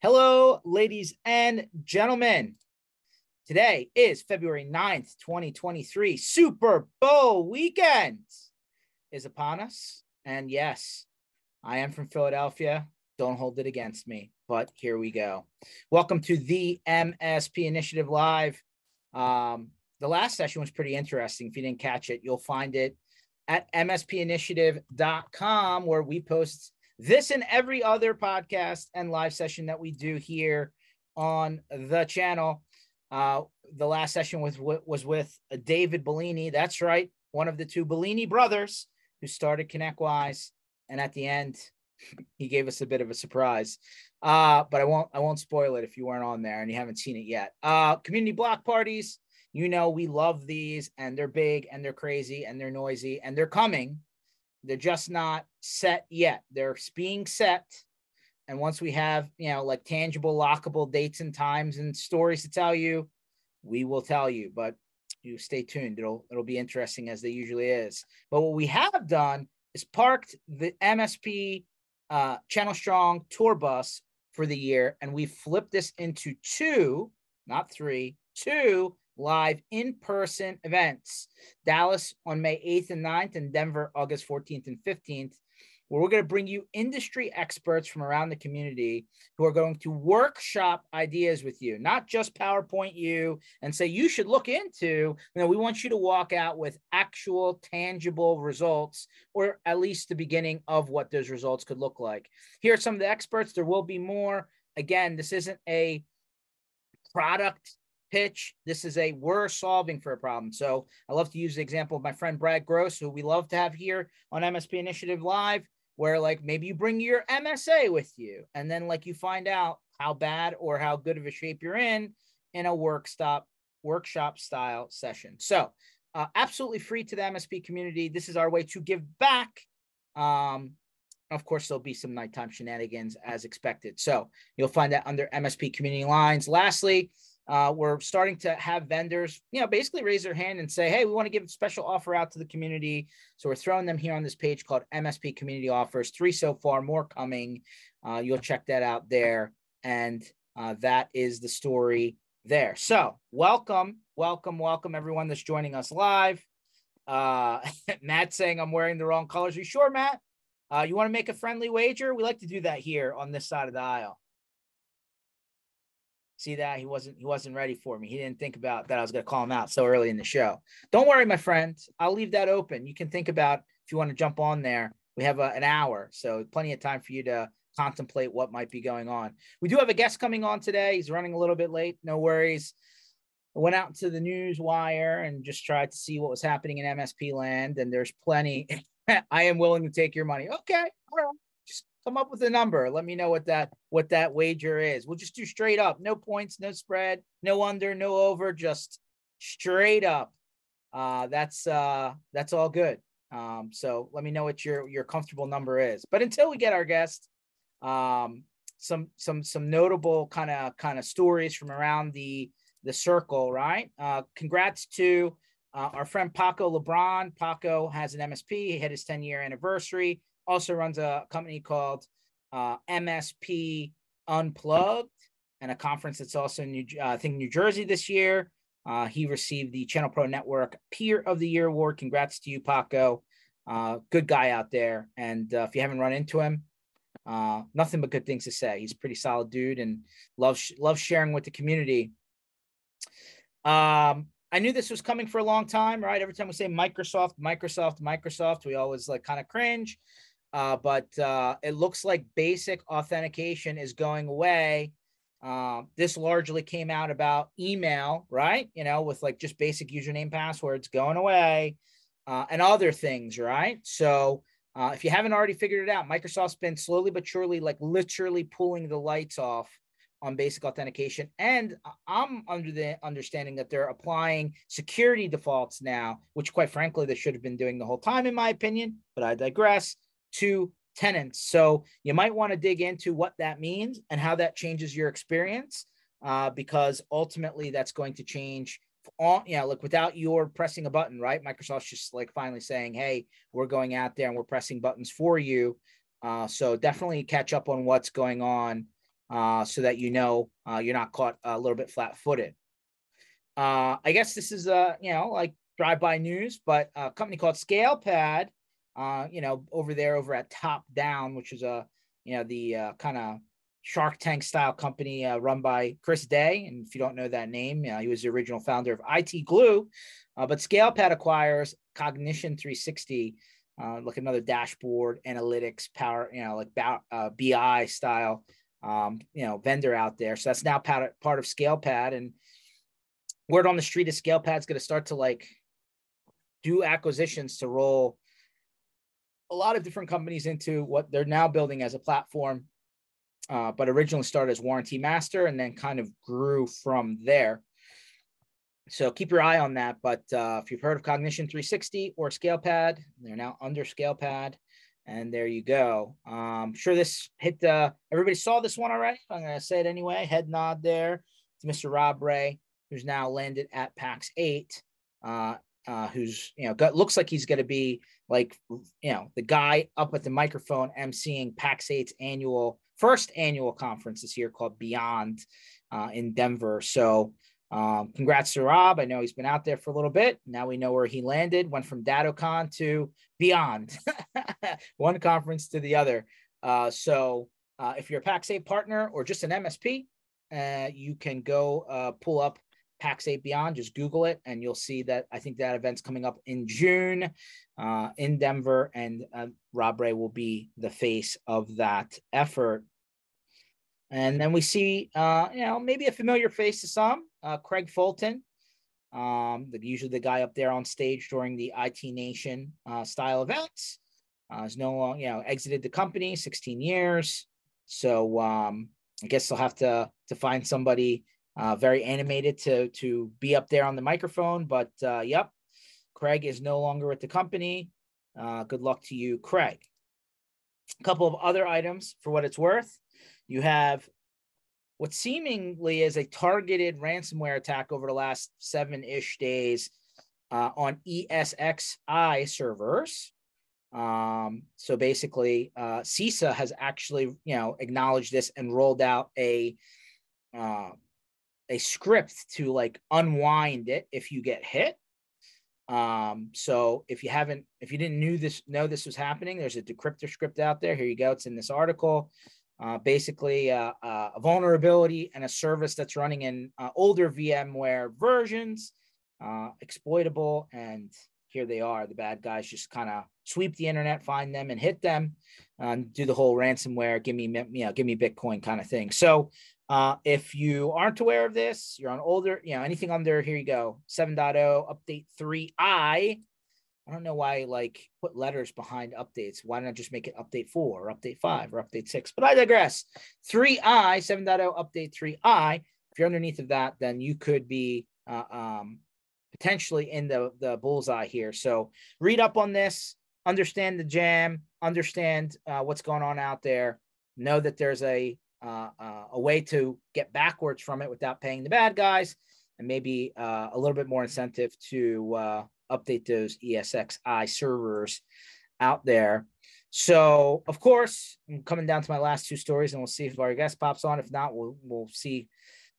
Hello, ladies and gentlemen. Today is February 9th, 2023. Super Bowl weekend is upon us. And yes, I am from Philadelphia. Don't hold it against me, but here we go. Welcome to the MSP Initiative Live. Um, the last session was pretty interesting. If you didn't catch it, you'll find it at mspinitiative.com where we post this and every other podcast and live session that we do here on the channel. Uh, the last session was was with David Bellini. That's right, one of the two Bellini brothers who started ConnectWise, and at the end, he gave us a bit of a surprise. Uh, but I won't I won't spoil it if you weren't on there and you haven't seen it yet. Uh, community block parties. You know we love these, and they're big, and they're crazy, and they're noisy, and they're coming. They're just not set yet. They're being set. And once we have, you know, like tangible, lockable dates and times and stories to tell you, we will tell you. But you stay tuned. It'll it'll be interesting as they usually is. But what we have done is parked the MSP uh, Channel Strong tour bus for the year, and we flipped this into two, not three, two live in person events Dallas on May 8th and 9th, and Denver August 14th and 15th, where we're going to bring you industry experts from around the community who are going to workshop ideas with you, not just PowerPoint you and say you should look into. You know, we want you to walk out with actual tangible results, or at least the beginning of what those results could look like. Here are some of the experts. There will be more. Again, this isn't a product pitch. This is a we're solving for a problem. So I love to use the example of my friend Brad Gross, who we love to have here on MSP Initiative Live, where like maybe you bring your MSA with you, and then like you find out how bad or how good of a shape you're in in a work stop workshop style session. So uh, absolutely free to the MSP community. This is our way to give back. Um, of course, there'll be some nighttime shenanigans as expected. So you'll find that under MSP community lines. Lastly, uh, we're starting to have vendors, you know, basically raise their hand and say, hey, we want to give a special offer out to the community. So we're throwing them here on this page called MSP Community Offers. Three so far, more coming. Uh, you'll check that out there. And uh, that is the story there. So welcome, welcome, welcome everyone that's joining us live. Uh, Matt saying I'm wearing the wrong colors. Are you sure, Matt? Uh, you want to make a friendly wager? We like to do that here on this side of the aisle. See that he wasn't he wasn't ready for me. He didn't think about that I was going to call him out so early in the show. Don't worry, my friend. I'll leave that open. You can think about if you want to jump on there. We have a, an hour, so plenty of time for you to contemplate what might be going on. We do have a guest coming on today. He's running a little bit late. No worries. I went out to the news wire and just tried to see what was happening in MSP land, and there's plenty. I am willing to take your money. Okay, all right come up with a number. Let me know what that what that wager is. We'll just do straight up. No points, no spread, no under, no over, just straight up. Uh, that's uh, that's all good. Um, so let me know what your your comfortable number is. But until we get our guest, um, some some some notable kind of kind of stories from around the the circle, right? Uh, congrats to uh, our friend Paco LeBron. Paco has an MSP. He had his 10 year anniversary also runs a company called uh, MSP Unplugged and a conference that's also in New, uh, I think New Jersey this year. Uh, he received the Channel Pro Network Peer of the Year award. Congrats to you, Paco. Uh, good guy out there. And uh, if you haven't run into him, uh, nothing but good things to say. He's a pretty solid dude and loves loves sharing with the community. Um, I knew this was coming for a long time, right? Every time we say Microsoft, Microsoft, Microsoft, we always like kind of cringe. Uh, but uh, it looks like basic authentication is going away. Uh, this largely came out about email, right? You know, with like just basic username passwords going away uh, and other things, right? So uh, if you haven't already figured it out, Microsoft's been slowly but surely, like literally pulling the lights off on basic authentication. And I'm under the understanding that they're applying security defaults now, which quite frankly, they should have been doing the whole time, in my opinion, but I digress to tenants. So you might want to dig into what that means and how that changes your experience, uh, because ultimately that's going to change. All you know, like without your pressing a button, right? Microsoft's just like finally saying, "Hey, we're going out there and we're pressing buttons for you." Uh, so definitely catch up on what's going on uh, so that you know uh, you're not caught a little bit flat-footed. Uh, I guess this is a you know like drive-by news, but a company called ScalePad, uh, you know, over there over at Top Down, which is a you know the uh, kind of Shark Tank style company uh, run by Chris Day. And if you don't know that name, uh, he was the original founder of IT Glue. Uh, but ScalePad acquires Cognition 360, uh, like another dashboard analytics power, you know, like BI style, um, you know, vendor out there. So that's now part of, part of ScalePad. And word on the street is ScalePad's going to start to like do acquisitions to roll a lot of different companies into what they're now building as a platform uh, but originally started as Warranty Master and then kind of grew from there. So keep your eye on that. But uh, if you've heard of Cognition 360 or ScalePad, they're now under ScalePad. And there you go. Um, sure this hit the, everybody saw this one already. I'm going to say it anyway. Head nod there to Mr. Rob Rae, who's now landed at PAX 8. Uh, uh, who's you know got, looks like he's going to be like you know the guy up at the microphone emceeing PAX 8's annual first annual conference this year called Beyond uh, in Denver. So um, congrats to Rob. I know he's been out there for a little bit. Now we know where he landed, went from DattoCon to Beyond, one conference to the other. Uh, so uh, if you're a PAX 8 partner or just an MSP, uh, you can go uh, pull up PAX 8 Beyond. Just Google it, and you'll see that I think that event's coming up in June uh, in Denver, and uh, Rob Rae will be the face of that effort. And then we see, uh, you know, maybe a familiar face to some, uh, Craig Fulton, um, the, usually the guy up there on stage during the IT Nation uh, style events. Uh, is no longer, you know, exited the company, 16 years. So um, I guess they'll have to to find somebody uh, very animated to to be up there on the microphone. But uh, yep, Craig is no longer with the company. Uh, good luck to you, Craig. A couple of other items for what it's worth. You have what seemingly is a targeted ransomware attack over the last seven ish days uh, on ESXi servers. Um, so basically, uh, CISA has actually, you know, acknowledged this and rolled out a uh, a script to like unwind it if you get hit. Um, so if you haven't, if you didn't knew this, know this was happening, there's a decryptor script out there. Here you go. It's in this article. Uh, basically, uh, uh, a vulnerability and a service that's running in uh, older VMware versions, uh, exploitable. And here they are. The bad guys just kind of sweep the internet, find them, and hit them, and do the whole ransomware, give me, you know, give me Bitcoin kind of thing. So uh, if you aren't aware of this, you're on older, you know, anything under here you go 7.0, update 3i. I don't know why I like put letters behind updates. Why I just make it update 4 or update 5 or update 6? But I digress. 3i, 7.0, update 3i. If you're underneath of that, then you could be uh, um, potentially in the, the bullseye here. So read up on this, understand the jam, understand uh, what's going on out there. Know that there's a uh, uh, a way to get backwards from it without paying the bad guys, and maybe uh, a little bit more incentive to uh, update those ESXi servers out there. So, of course, I'm coming down to my last two stories, and we'll see if our guest pops on. If not, we'll we'll see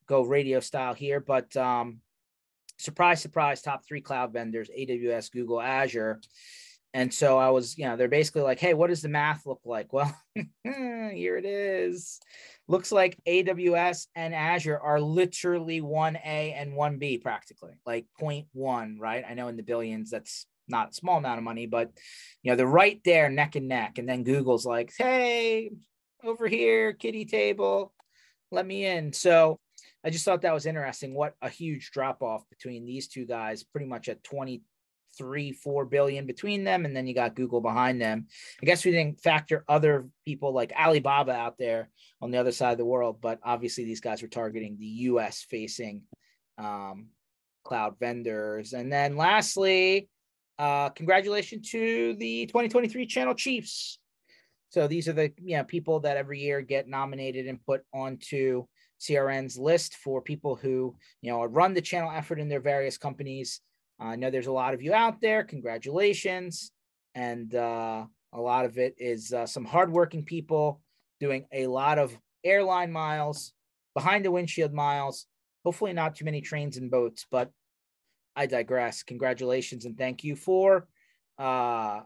go radio style here. But um, surprise, surprise, top three cloud vendors: AWS, Google, Azure. And so I was, you know, they're basically like, hey, what does the math look like? Well, here it is. Looks like AWS and Azure are literally 1A and 1B practically, like 0.1, right? I know in the billions, that's not a small amount of money, but you know, they're right there neck and neck. And then Google's like, hey, over here, kitty table, let me in. So I just thought that was interesting. What a huge drop off between these two guys, pretty much at 20 three, four billion between them, and then you got Google behind them. I guess we didn't factor other people like Alibaba out there on the other side of the world, but obviously these guys were targeting the U.S. facing um, cloud vendors. And then lastly, uh, congratulations to the 2023 Channel Chiefs. So these are the you know people that every year get nominated and put onto CRN's list for people who you know run the channel effort in their various companies I know there's a lot of you out there. Congratulations. And uh, a lot of it is uh, some hardworking people doing a lot of airline miles, behind the windshield miles. Hopefully, not too many trains and boats, but I digress. Congratulations and thank you for uh,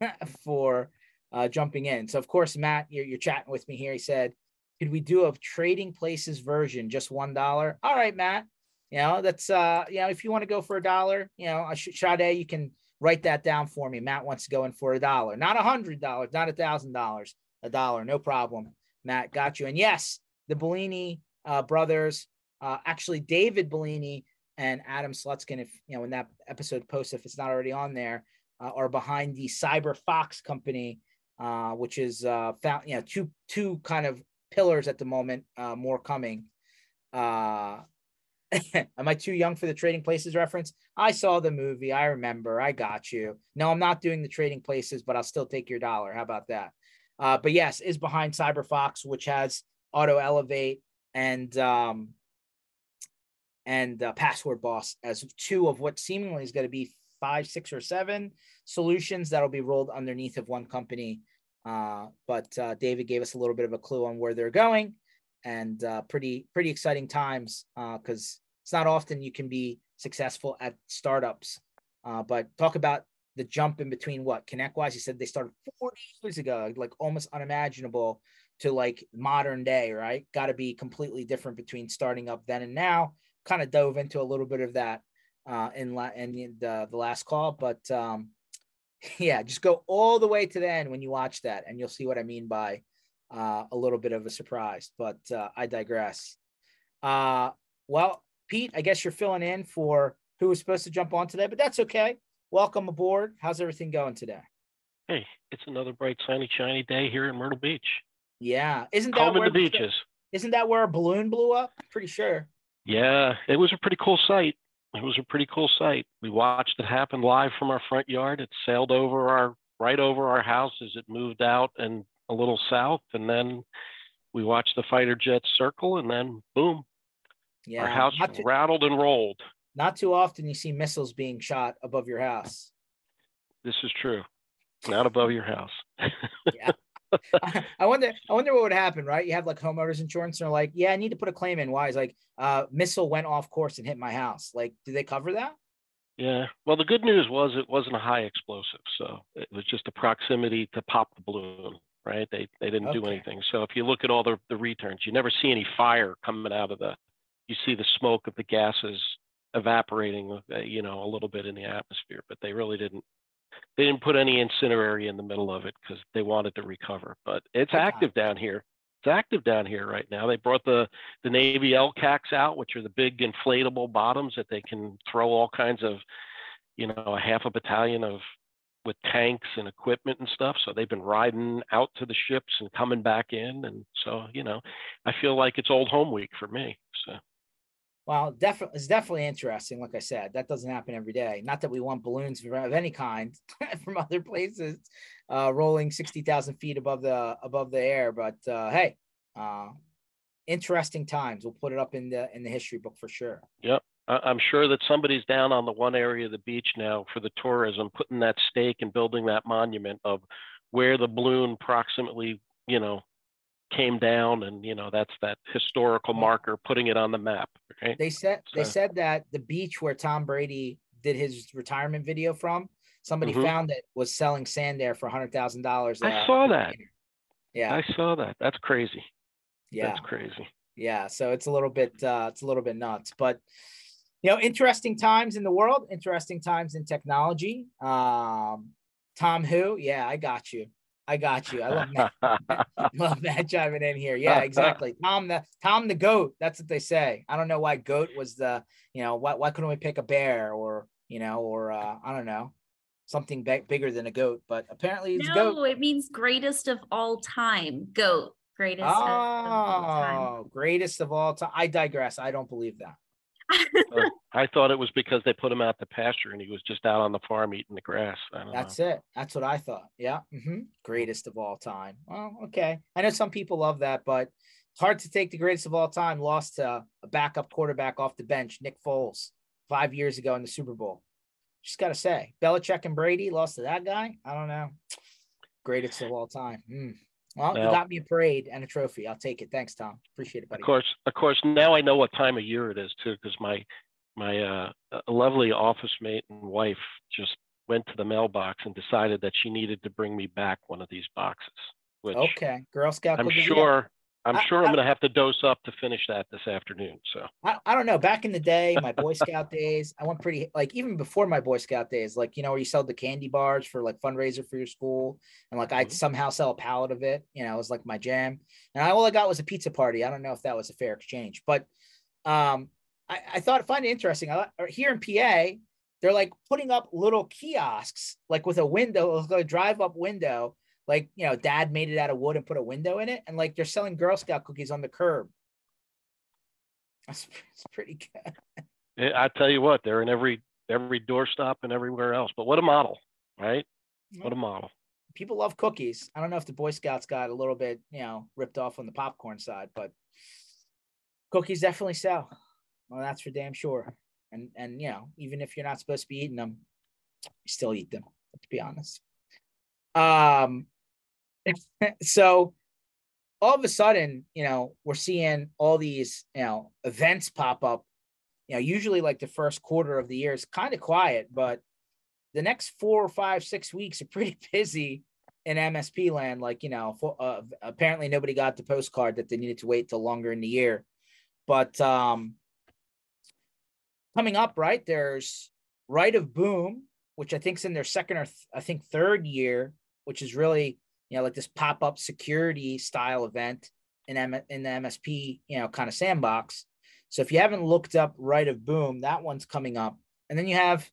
for uh, jumping in. So, of course, Matt, you're, you're chatting with me here. He said, "Could we do a trading places version, just one dollar?" All right, Matt. You know that's uh, you know if you want to go for a dollar, you know, Sade, you can write that down for me. Matt wants to go in for a dollar, not a hundred dollars, not a thousand dollars, a dollar, no problem. Matt got you. And yes, the Bellini uh, brothers, uh, actually David Bellini and Adam Slutskin, if you know when that episode posts, if it's not already on there, uh, are behind the Cyber Fox company, uh, which is uh, found, you know, two two kind of pillars at the moment, uh, more coming. Uh, Am I too young for the Trading Places reference? I saw the movie. I remember. I got you. No, I'm not doing the Trading Places, but I'll still take your dollar. How about that? Uh, but yes, is behind CyberFox, which has Auto Elevate and um, and uh, Password Boss as two of what seemingly is going to be five, six, or seven solutions that'll be rolled underneath of one company. Uh, but uh, David gave us a little bit of a clue on where they're going and uh, pretty pretty exciting times because uh, it's not often you can be successful at startups. Uh, but talk about the jump in between what ConnectWise, you said they started 40 years ago, like almost unimaginable to like modern day, right? Got to be completely different between starting up then and now. Kind of dove into a little bit of that uh, in la- in the the last call, but um, yeah, just go all the way to the end when you watch that, and you'll see what I mean by uh, a little bit of a surprise, but uh, I digress. Uh, well, Pete, I guess you're filling in for who was supposed to jump on today, but that's okay. Welcome aboard. How's everything going today? Hey, it's another bright, sunny, shiny day here in Myrtle Beach. Yeah, isn't that where the beaches? Isn't that where a balloon blew up? Pretty sure. Yeah, it was a pretty cool sight. It was a pretty cool sight. We watched it happen live from our front yard. It sailed over our right over our house as it moved out and a little south, and then we watched the fighter jets circle, and then boom, yeah, our house too, rattled and rolled. Not too often you see missiles being shot above your house. This is true. Not above your house. yeah. I wonder. I wonder what would happen, right? You have like homeowners insurance, and they're like, "Yeah, I need to put a claim in." Why? Is like, uh, missile went off course and hit my house. Like, do they cover that? Yeah. Well, the good news was it wasn't a high explosive, so it was just a proximity to pop the balloon right? They they didn't okay. do anything. So if you look at all the, the returns, you never see any fire coming out of the. You see the smoke of the gases evaporating, uh, you know, a little bit in the atmosphere, but they really didn't. They didn't put any incendiary in the middle of it because they wanted to recover. But it's active down here. It's active down here right now. They brought the the Navy LCACs out, which are the big inflatable bottoms that they can throw all kinds of, you know, a half a battalion of with tanks and equipment and stuff. So they've been riding out to the ships and coming back in. And so, you know, I feel like it's old home week for me. So. Well, definitely, it's definitely interesting. Like I said, that doesn't happen every day. Not that we want balloons of any kind from other places, uh, rolling sixty thousand feet above the above the air. But uh, hey, uh, interesting times. We'll put it up in the in the history book for sure. Yep. I'm sure that somebody's down on the one area of the beach now for the tourism, putting that stake and building that monument of where the balloon approximately, you know, came down, and you know that's that historical marker, putting it on the map. Right? They said so. they said that the beach where Tom Brady did his retirement video from, somebody mm-hmm. found it was selling sand there for a hundred thousand dollars. I saw that. Yeah, I saw that. That's crazy. Yeah, that's crazy. Yeah, so it's a little bit uh, it's a little bit nuts, but you know, interesting times in the world, interesting times in technology. Um, Tom Who, yeah, I got you. I got you. I love that. love that chiming in here. Yeah, exactly. Tom the Tom the goat. That's what they say. I don't know why goat was the, you know, why why couldn't we pick a bear or you know, or uh, I don't know, something big, bigger than a goat, but apparently it's no, goat. it means greatest of all time. Goat. Greatest oh, of all time. Oh, greatest of all time. I digress. I don't believe that. I thought it was because they put him out to pasture and he was just out on the farm eating the grass. That's know. it. That's what I thought. Yeah. Mm-hmm. Greatest of all time. Well, okay. I know some people love that, but it's hard to take the greatest of all time. Lost to a backup quarterback off the bench, Nick Foles, five years ago in the Super Bowl. Just got to say, Belichick and Brady lost to that guy. I don't know. Greatest of all time. Mm. Well, now, you got me a parade and a trophy. I'll take it. Thanks, Tom. Appreciate it, buddy. Of course, of course. Now I know what time of year it is too, because my my uh, lovely office mate and wife just went to the mailbox and decided that she needed to bring me back one of these boxes. Which okay, Girl Scout. I'm sure I'm I, sure I'm going to have to dose up to finish that this afternoon. So I, I don't know. Back in the day, my Boy Scout days, I went pretty like even before my Boy Scout days, like you know where you sell the candy bars for like fundraiser for your school, and like I'd mm-hmm. somehow sell a pallet of it. You know, it was like my jam. And I, all I got was a pizza party. I don't know if that was a fair exchange, but um, I, I thought find it interesting. I, here in PA, they're like putting up little kiosks, like with a window, like a drive up window like you know dad made it out of wood and put a window in it and like they're selling girl scout cookies on the curb. That's, that's pretty good. I tell you what they're in every every doorstop and everywhere else but what a model right? What a model. People love cookies. I don't know if the boy scouts got a little bit you know ripped off on the popcorn side but cookies definitely sell. Well that's for damn sure. And and you know even if you're not supposed to be eating them you still eat them to be honest. Um so all of a sudden, you know, we're seeing all these, you know, events pop up. You know, usually like the first quarter of the year is kind of quiet, but the next four or five, six weeks are pretty busy in MSP land. Like, you know, for, uh, apparently nobody got the postcard that they needed to wait till longer in the year. But um coming up, right, there's Right of Boom, which I think is in their second or th- I think third year, which is really you know, like this pop up security style event in M- in the MSP, you know, kind of sandbox. So if you haven't looked up Right of Boom, that one's coming up. And then you have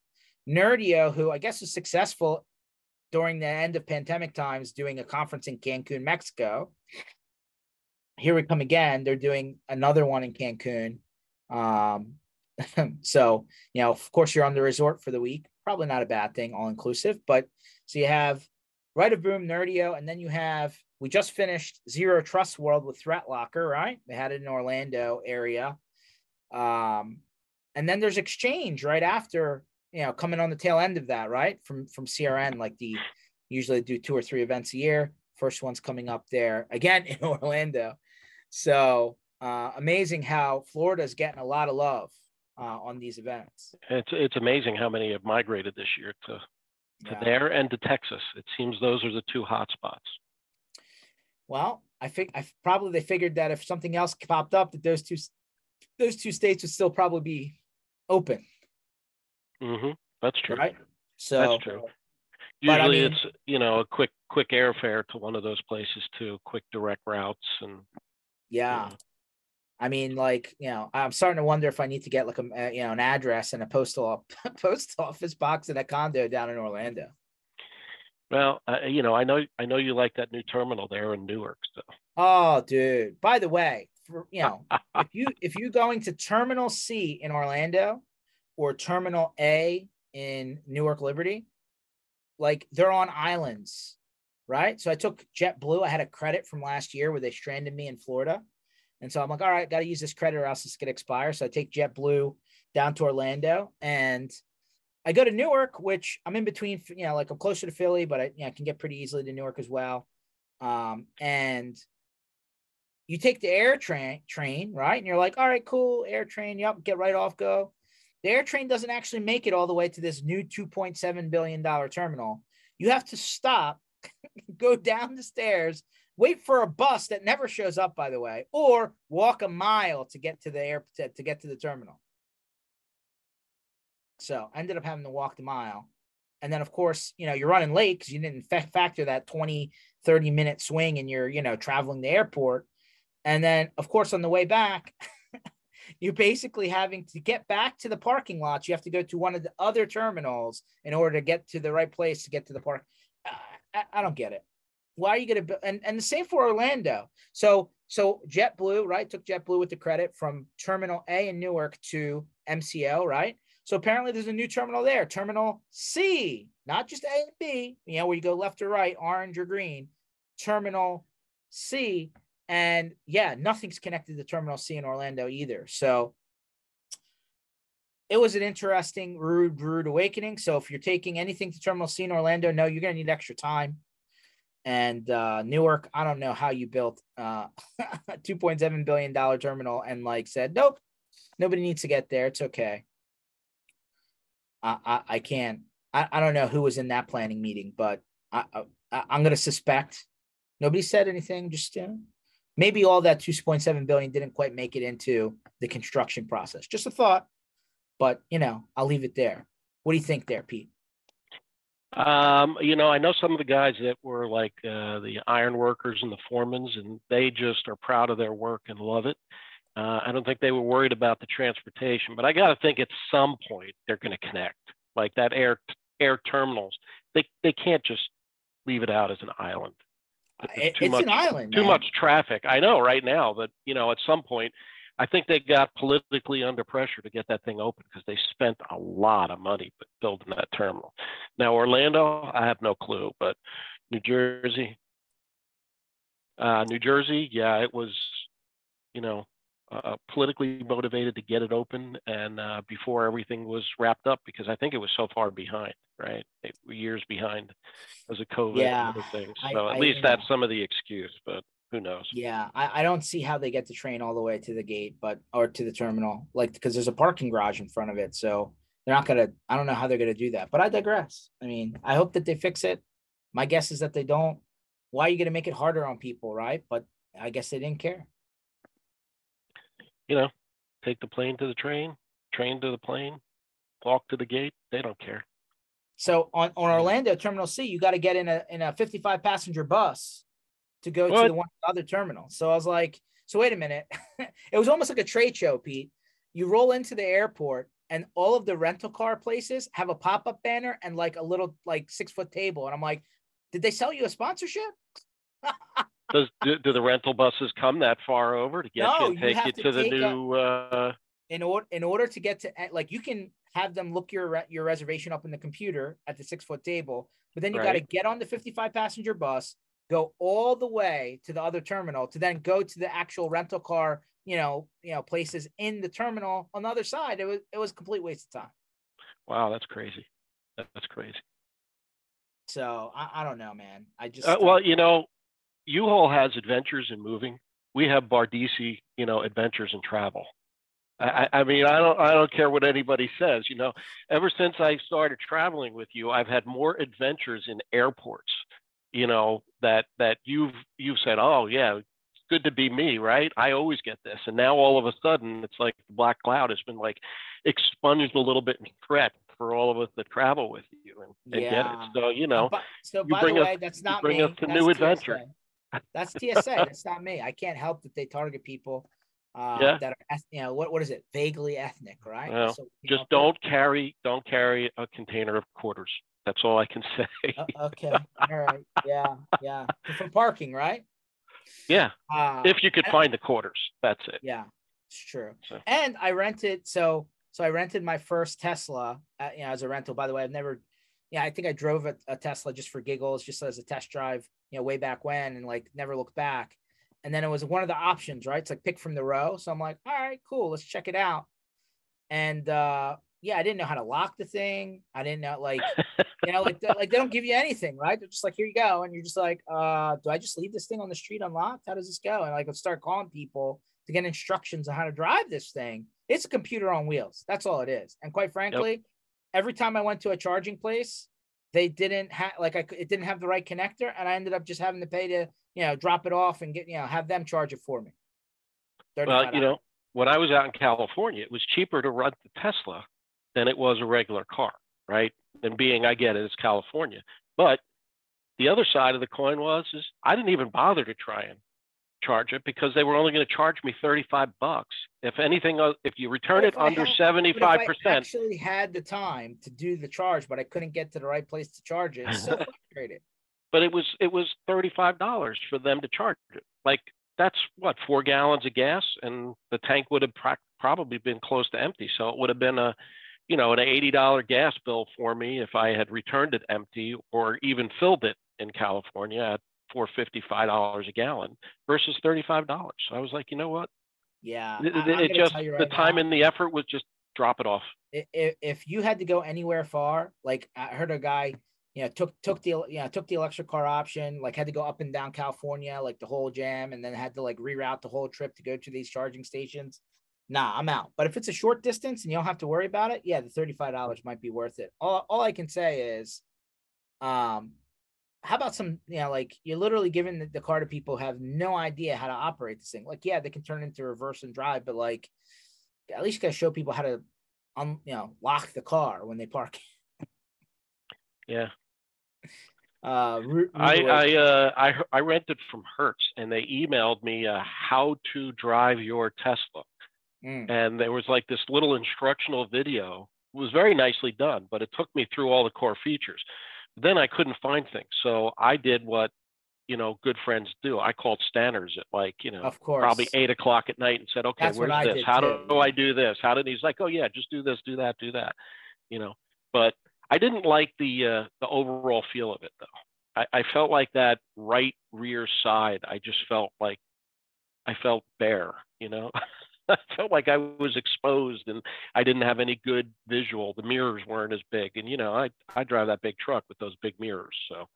Nerdio, who I guess was successful during the end of pandemic times doing a conference in Cancun, Mexico. Here we come again. They're doing another one in Cancun. Um, so, you know, of course, you're on the resort for the week. Probably not a bad thing, all inclusive. But so you have Right of Boom, Nerdio, and then you have we just finished Zero Trust World with Threat Locker, right? They had it in Orlando area. Um, and then there's Exchange right after, you know, coming on the tail end of that, right? From from CRN, like the usually do two or three events a year. First one's coming up there again in Orlando. So uh, amazing how Florida is getting a lot of love uh, on these events. It's it's amazing how many have migrated this year to to yeah. there and to Texas. It seems those are the two hot spots. Well, I think I probably they figured that if something else popped up, that those two those two states would still probably be open. Mm-hmm. That's true. Right. So that's true. Usually, I mean, it's you know a quick quick airfare to one of those places too, quick direct routes and. Yeah. You know. I mean, like you know, I'm starting to wonder if I need to get like a you know an address and a postal post office box in a condo down in Orlando. Well, uh, you know, I know I know you like that new terminal there in Newark. So. Oh, dude! By the way, for, you know, if you if you're going to Terminal C in Orlando or Terminal A in Newark Liberty, like they're on islands, right? So I took JetBlue. I had a credit from last year where they stranded me in Florida. And so I'm like, all right, got to use this credit or else it's going to expire. So I take JetBlue down to Orlando and I go to Newark, which I'm in between, you know, like I'm closer to Philly, but I, you know, I can get pretty easily to Newark as well. Um, and you take the air train train, right? And you're like, all right, cool, air train, yep, get right off, go. The air train doesn't actually make it all the way to this new $2.7 billion terminal. You have to stop, go down the stairs, wait for a bus that never shows up, by the way, or walk a mile to get to the air to, to get to the terminal. So I ended up having to walk the mile. And then, of course, you know, you're running late because you didn't fa- factor that 20, 30 minute swing and you're, you know, traveling the airport. And then, of course, on the way back, you're basically having to get back to the parking lot. You have to go to one of the other terminals in order to get to the right place to get to the park. I, I don't get it why are you going to and and the same for Orlando. So so JetBlue, right? Took JetBlue with the credit from Terminal A in Newark to MCO, right? So apparently there's a new terminal there, Terminal C, not just A and B, you know, where you go left or right, orange or green, Terminal C. And yeah, nothing's connected to Terminal C in Orlando either. So it was an interesting, rude, rude awakening. So if you're taking anything to Terminal C in Orlando, no, you're going to need extra time and uh, Newark, I don't know how you built uh, a $2.7 billion terminal and like said, nope, nobody needs to get there. It's okay. I, I, I can't, I, I don't know who was in that planning meeting, but I, I, I'm going to suspect nobody said anything. Just uh, maybe all that 2.7 billion didn't quite make it into the construction process. Just a thought, but you know, I'll leave it there. What do you think there, Pete? Um, you know, I know some of the guys that were like uh, the iron workers and the foremans, and they just are proud of their work and love it. Uh, I don't think they were worried about the transportation, but I got to think at some point they're going to connect, like that air air terminals. They they can't just leave it out as an island. It's too much, an island. Too man. much traffic. I know right now, but you know, at some point I think they got politically under pressure to get that thing open because they spent a lot of money building that terminal. Now Orlando, I have no clue, but New Jersey, uh, New Jersey, yeah, it was, you know, uh, politically motivated to get it open and uh, before everything was wrapped up because I think it was so far behind, right? It, years behind as a COVID yeah, and other things. So I, at I, least that's some of the excuse, but who knows? Yeah, I, I don't see how they get the train all the way to the gate, but or to the terminal, like because there's a parking garage in front of it, so they're not gonna. I don't know how they're gonna do that, but I digress. I mean, I hope that they fix it. My guess is that they don't. Why are you gonna make it harder on people, right? But I guess they didn't care. You know, take the plane to the train, train to the plane, walk to the gate. They don't care. So on, on Orlando Terminal C, you got to get in a in a 55 passenger bus to go what? to the one other terminal. So I was like, so wait a minute. it was almost like a trade show, Pete. You roll into the airport and all of the rental car places have a pop-up banner and like a little like six foot table. And I'm like, did they sell you a sponsorship? Does do, do, the rental buses come that far over to get no, you and take you, to, to the new a, uh... in order in order to get to like you can have them look your your reservation up in the computer at the six foot table, but then you right. got to get on the 55 passenger bus, go all the way to the other terminal to then go to the actual rental car, you know, you know, places in the terminal on the other side. It was it was a complete waste of time. Wow, that's crazy. That's crazy. So I, I don't know, man. I just uh, well, you know, U-Haul has adventures in moving. We have Bardissi, you know, adventures in travel. I, I mean, I don't, I don't care what anybody says. You know, ever since I started traveling with you, I've had more adventures in airports you know that that you've you've said oh yeah it's good to be me right? I always get this. And now all of a sudden it's like the black cloud has been like expunged a little bit in threat for all of us that travel with you and, and yeah. get it. So you know but, so by the way us, that's not bring me. us to that's new TSA. adventure. That's tsa that's not me. I can't help that they target people uh, yeah. that are you know what what is it vaguely ethnic right well, so, just don't carry don't carry a container of quarters that's all I can say. uh, okay. All right. Yeah. Yeah. For parking, right? Yeah. Uh, if you could find the quarters, that's it. Yeah, it's true. So. And I rented. So so I rented my first Tesla, uh, you know, as a rental. By the way, I've never. Yeah, I think I drove a, a Tesla just for giggles, just as a test drive, you know, way back when, and like never looked back. And then it was one of the options, right? It's like pick from the row. So I'm like, all right, cool, let's check it out. And uh, yeah, I didn't know how to lock the thing. I didn't know like, you know, like like they don't give you anything, right? They're just like, here you go, and you're just like, uh, do I just leave this thing on the street unlocked? How does this go? And like, I'll start calling people to get instructions on how to drive this thing. It's a computer on wheels. That's all it is. And quite frankly, yep. every time I went to a charging place, they didn't have like I it didn't have the right connector, and I ended up just having to pay to you know drop it off and get you know have them charge it for me. Well, you know, when I was out in California, it was cheaper to run the Tesla than it was a regular car, right? And being, I get it, it's California. But the other side of the coin was, is I didn't even bother to try and charge it because they were only going to charge me 35 bucks. If anything, uh, if you return if it under had, 75%. I actually had the time to do the charge, but I couldn't get to the right place to charge it. So frustrated. But it was, it was $35 for them to charge it. Like that's what, four gallons of gas and the tank would have probably been close to empty. So it would have been a, you know, an $80 gas bill for me if I had returned it empty or even filled it in California at $455 a gallon versus $35. So I was like, you know what? Yeah. It, it just, right the time now, and the effort was just drop it off. If, if you had to go anywhere far, like I heard a guy, you know, took took the you know, took the electric car option, like had to go up and down California, like the whole jam, and then had to like reroute the whole trip to go to these charging stations. Nah, I'm out. But if it's a short distance and you don't have to worry about it, yeah, the $35 might be worth it. All, all I can say is um how about some, you know, like you're literally giving the, the car to people who have no idea how to operate this thing. Like, yeah, they can turn into reverse and drive, but like at least you gotta show people how to um, you know, lock the car when they park. yeah. Uh, I I uh, I I rented from Hertz, and they emailed me uh, how to drive your Tesla, mm. and there was like this little instructional video. It was very nicely done, but it took me through all the core features. Then I couldn't find things, so I did what you know good friends do. I called Stanners at like you know of course probably eight o'clock at night and said, okay, That's where's this? How too. do I do this? How did he's like, oh yeah, just do this, do that, do that, you know. But I didn't like the uh, the overall feel of it though. I, I felt like that right rear side. I just felt like I felt bare. You know, I felt like I was exposed and I didn't have any good visual. The mirrors weren't as big, and you know, I I drive that big truck with those big mirrors, so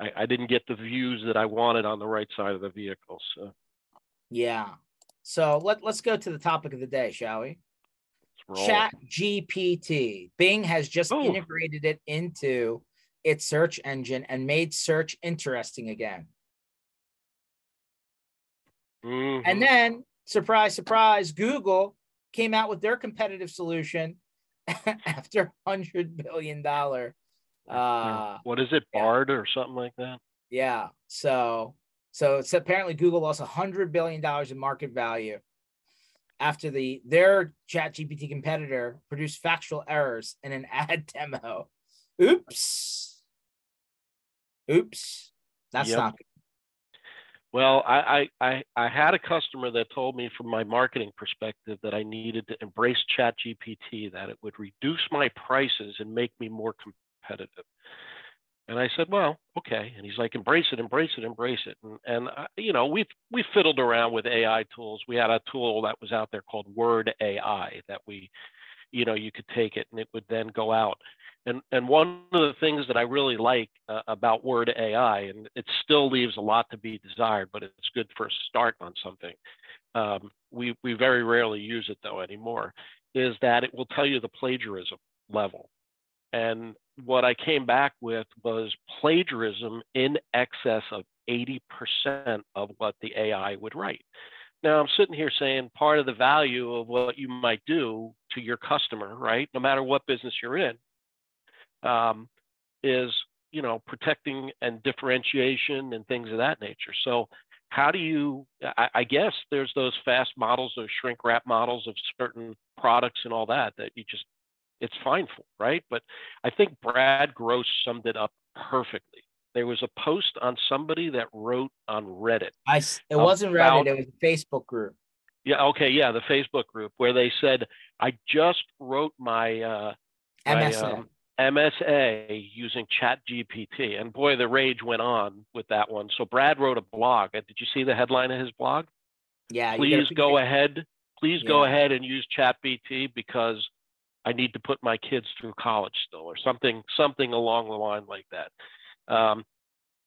I, I didn't get the views that I wanted on the right side of the vehicle. So yeah. So let let's go to the topic of the day, shall we? Chat GPT. Bing has just oh. integrated it into its search engine and made search interesting again. Mm-hmm. And then, surprise, surprise, Google came out with their competitive solution after $100 billion. Uh, what is it, Bard yeah. or something like that? Yeah. So, so it's apparently Google lost $100 billion in market value after the their chat gpt competitor produced factual errors in an ad demo. Oops. Oops. That's yep. not good. Well I, I i had a customer that told me from my marketing perspective that i needed to embrace chat gpt that it would reduce my prices and make me more competitive and I said, well, okay. And he's like, embrace it, embrace it, embrace it. And, and uh, you know, we've we fiddled around with AI tools. We had a tool that was out there called Word AI that we, you know, you could take it and it would then go out. And and one of the things that I really like uh, about Word AI, and it still leaves a lot to be desired, but it's good for a start on something. Um, we we very rarely use it though anymore. Is that it will tell you the plagiarism level and what I came back with was plagiarism in excess of 80% of what the AI would write. Now I'm sitting here saying part of the value of what you might do to your customer, right? No matter what business you're in, um, is you know protecting and differentiation and things of that nature. So how do you? I, I guess there's those fast models, those shrink wrap models of certain products and all that that you just it's fine for, right? But I think Brad Gross summed it up perfectly. There was a post on somebody that wrote on Reddit. I it wasn't about, Reddit, it was a Facebook group. Yeah, okay, yeah, the Facebook group where they said I just wrote my uh MSA. My, um, MSA using Chat GPT. And boy, the rage went on with that one. So Brad wrote a blog. Uh, did you see the headline of his blog? Yeah. Please go ahead. Please yeah. go ahead and use Chat GPT because I need to put my kids through college still, or something something along the line like that. Um,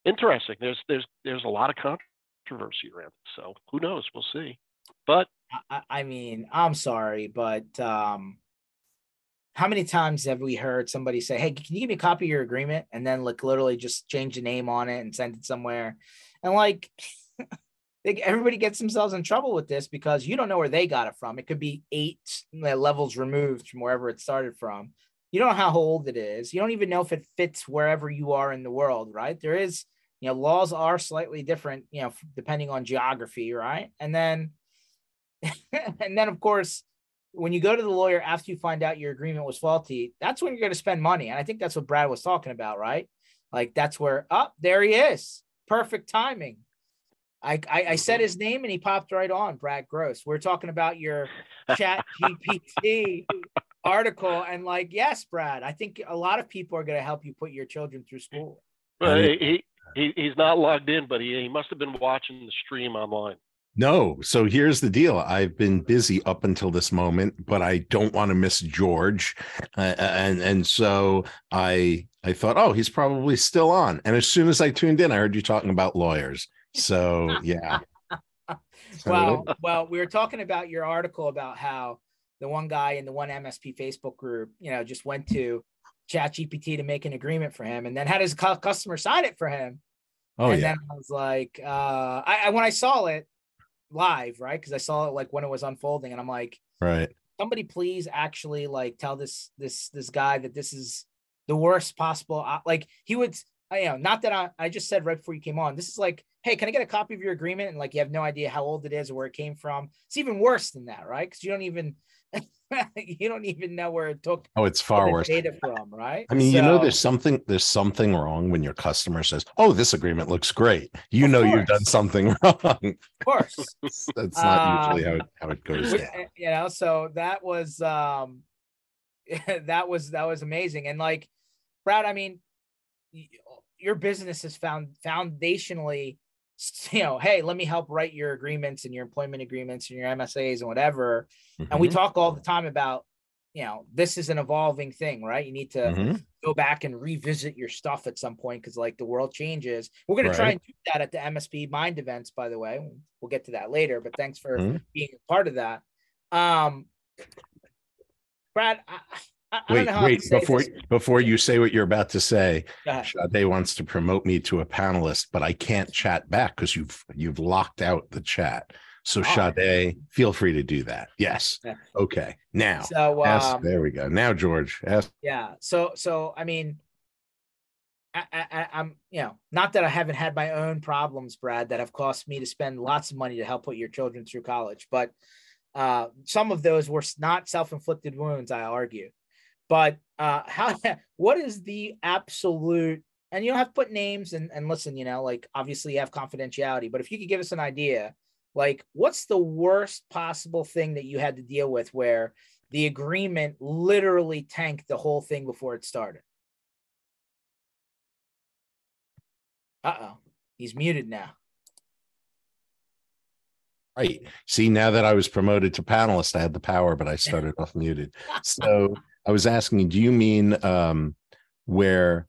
interesting. There's there's there's a lot of controversy around it, so who knows? We'll see. But I, I mean, I'm sorry, but um, how many times have we heard somebody say, "Hey, can you give me a copy of your agreement?" and then like literally just change the name on it and send it somewhere, and like. everybody gets themselves in trouble with this because you don't know where they got it from. It could be eight levels removed from wherever it started from. You don't know how old it is. You don't even know if it fits wherever you are in the world, right? There is, you know, laws are slightly different, you know, depending on geography, right? And then, and then of course, when you go to the lawyer after you find out your agreement was faulty, that's when you're going to spend money. And I think that's what Brad was talking about, right? Like that's where, up oh, there he is. Perfect timing I, I, I said mm-hmm. his name and he popped right on, Brad Gross. We're talking about your chat GPT article. And like, yes, Brad, I think a lot of people are going to help you put your children through school. Well, he, he, he's not logged in, but he, he must have been watching the stream online. No. So here's the deal. I've been busy up until this moment, but I don't want to miss George, uh, and and so I I thought, oh, he's probably still on. And as soon as I tuned in, I heard you talking about lawyers. So yeah. well, well, we were talking about your article about how the one guy in the one MSP Facebook group, you know, just went to Chat GPT to make an agreement for him, and then had his customer sign it for him. Oh and yeah. then I was like, uh, I, I when I saw it live, right? Because I saw it like when it was unfolding, and I'm like, right. Somebody please actually like tell this this this guy that this is the worst possible. Uh, like he would, I, you know, not that I I just said right before you came on. This is like, hey, can I get a copy of your agreement? And like you have no idea how old it is or where it came from. It's even worse than that, right? Because you don't even you don't even know where it took. Oh, it's far worse. Data from right. I mean, so, you know, there's something there's something wrong when your customer says, "Oh, this agreement looks great." You know, course. you've done something wrong. Of course, that's not usually how it, how it goes. Down. You know, so that was um, that was that was amazing, and like, Brad, I mean, your business is found foundationally you know, hey, let me help write your agreements and your employment agreements and your MSAs and whatever. Mm-hmm. And we talk all the time about, you know, this is an evolving thing, right? You need to mm-hmm. go back and revisit your stuff at some point because like the world changes. We're going right. to try and do that at the MSP Mind events, by the way. We'll get to that later, but thanks for mm-hmm. being a part of that. Um, Brad, I, I, wait, wait, before this. before you say what you're about to say, Sade wants to promote me to a panelist, but I can't chat back because you've you've locked out the chat. So oh. Sade, feel free to do that. Yes. Yeah. Okay. Now. So um, ask, there we go. Now, George. Ask. Yeah. So so I mean, I, I, I'm you know not that I haven't had my own problems, Brad, that have cost me to spend lots of money to help put your children through college, but uh, some of those were not self-inflicted wounds. I argue. But uh, how? What is the absolute? And you don't have to put names and and listen. You know, like obviously you have confidentiality. But if you could give us an idea, like what's the worst possible thing that you had to deal with where the agreement literally tanked the whole thing before it started? Uh oh, he's muted now. Right. See, now that I was promoted to panelist, I had the power, but I started off muted. So I was asking do you mean um, where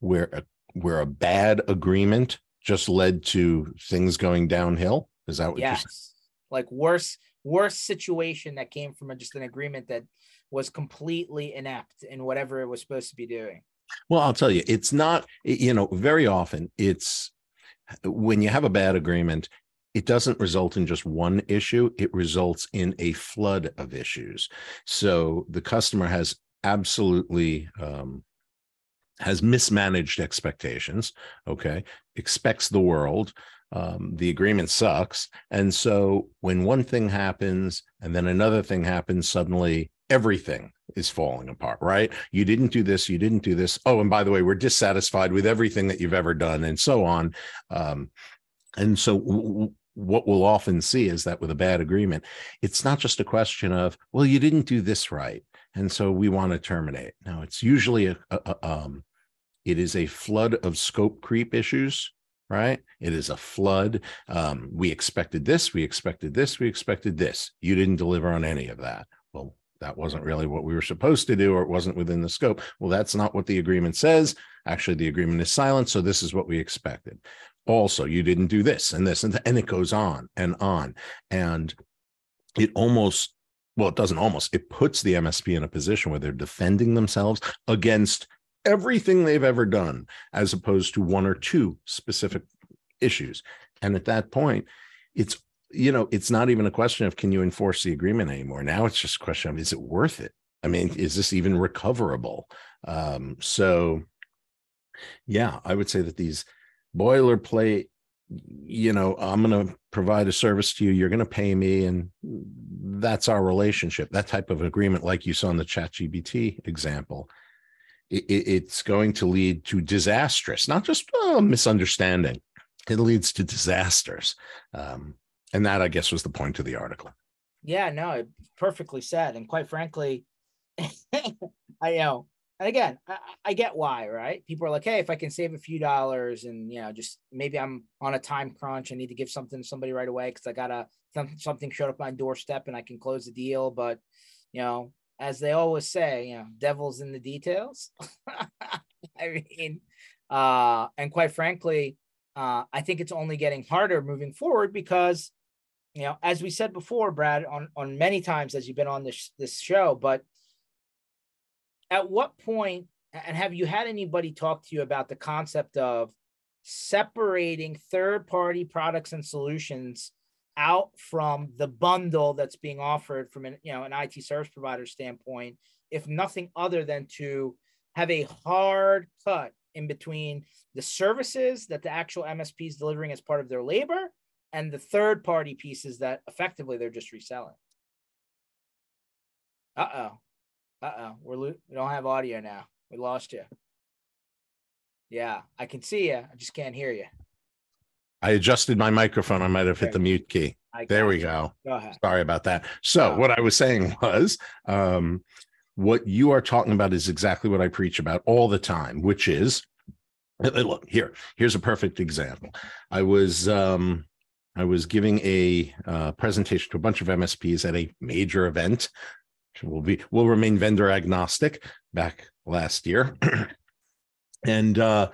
where a, where a bad agreement just led to things going downhill? Is that what yes. you're saying? Like worse worse situation that came from a, just an agreement that was completely inept in whatever it was supposed to be doing. Well, I'll tell you, it's not. You know, very often it's when you have a bad agreement, it doesn't result in just one issue, it results in a flood of issues. So the customer has absolutely um, has mismanaged expectations, okay, expects the world. Um, the agreement sucks. And so when one thing happens and then another thing happens, suddenly everything is falling apart, right? You didn't do this, you didn't do this. Oh, and by the way, we're dissatisfied with everything that you've ever done, and so on. Um, and so w- what we'll often see is that with a bad agreement, it's not just a question of, well, you didn't do this right. And so we want to terminate. Now, it's usually a, a, a um, it is a flood of scope creep issues, right? It is a flood. Um, we expected this, we expected this, we expected this. You didn't deliver on any of that. Well, that wasn't really what we were supposed to do, or it wasn't within the scope. Well, that's not what the agreement says. Actually, the agreement is silent. So this is what we expected also you didn't do this and this and, th- and it goes on and on. And it almost well it doesn't almost it puts the msp in a position where they're defending themselves against everything they've ever done as opposed to one or two specific issues. And at that point it's you know it's not even a question of can you enforce the agreement anymore. Now it's just a question of is it worth it? I mean is this even recoverable? Um so yeah i would say that these boilerplate you know i'm going to provide a service to you you're going to pay me and that's our relationship. That type of agreement like you saw in the chat gpt example it, it's going to lead to disastrous not just a misunderstanding. It leads to disasters. Um, and that i guess was the point of the article. Yeah no perfectly said and quite frankly i know and again, I, I, get why, right? People are like, hey, if I can save a few dollars and you know, just maybe I'm on a time crunch, I need to give something to somebody right away because I got a something showed up my doorstep and I can close the deal. But you know, as they always say, you know, devil's in the details. I mean, uh, and quite frankly, uh, I think it's only getting harder moving forward because, you know, as we said before, Brad, on on many times as you've been on this this show, but at what point and have you had anybody talk to you about the concept of separating third party products and solutions out from the bundle that's being offered from an you know an IT service provider standpoint if nothing other than to have a hard cut in between the services that the actual MSP is delivering as part of their labor and the third party pieces that effectively they're just reselling. Uh-oh. Uh oh, we're lo- we don't have audio now. We lost you. Yeah, I can see you. I just can't hear you. I adjusted my microphone. I might have hit the mute key. There we go. Go ahead. Sorry about that. So, oh. what I was saying was, um, what you are talking about is exactly what I preach about all the time, which is, look here. Here's a perfect example. I was um, I was giving a uh, presentation to a bunch of MSPs at a major event will be will remain vendor agnostic back last year. and uh,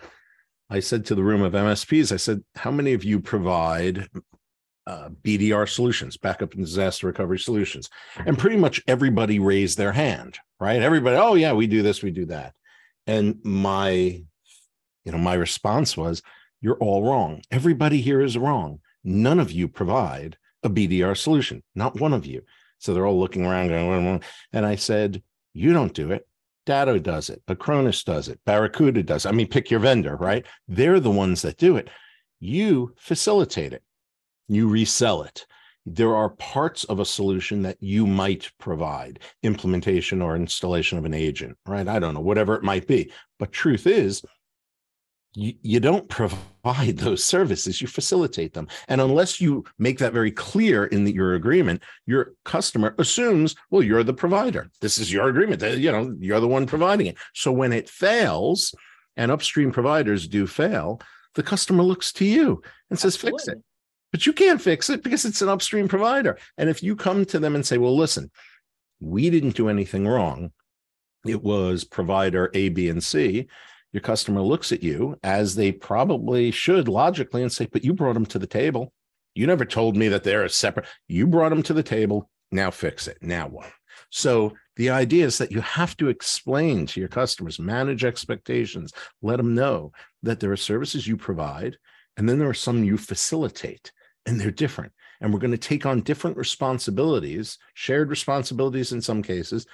I said to the room of MSPs, I said, how many of you provide uh, BDR solutions, backup and disaster recovery solutions? And pretty much everybody raised their hand, right? Everybody, oh yeah, we do this, we do that. And my, you know, my response was, you're all wrong. Everybody here is wrong. None of you provide a BDR solution, not one of you. So they're all looking around going, and I said, You don't do it. Datto does it. Acronis does it. Barracuda does. It. I mean, pick your vendor, right? They're the ones that do it. You facilitate it, you resell it. There are parts of a solution that you might provide, implementation or installation of an agent, right? I don't know, whatever it might be. But truth is, you, you don't provide those services you facilitate them. And unless you make that very clear in the, your agreement your customer assumes well you're the provider. This is your agreement. You know you're the one providing it. So when it fails and upstream providers do fail the customer looks to you and says Absolutely. fix it. But you can't fix it because it's an upstream provider. And if you come to them and say well listen we didn't do anything wrong. It was provider a b and c your customer looks at you as they probably should logically and say, But you brought them to the table. You never told me that they're a separate. You brought them to the table. Now fix it. Now what? So the idea is that you have to explain to your customers, manage expectations, let them know that there are services you provide, and then there are some you facilitate, and they're different. And we're going to take on different responsibilities, shared responsibilities in some cases,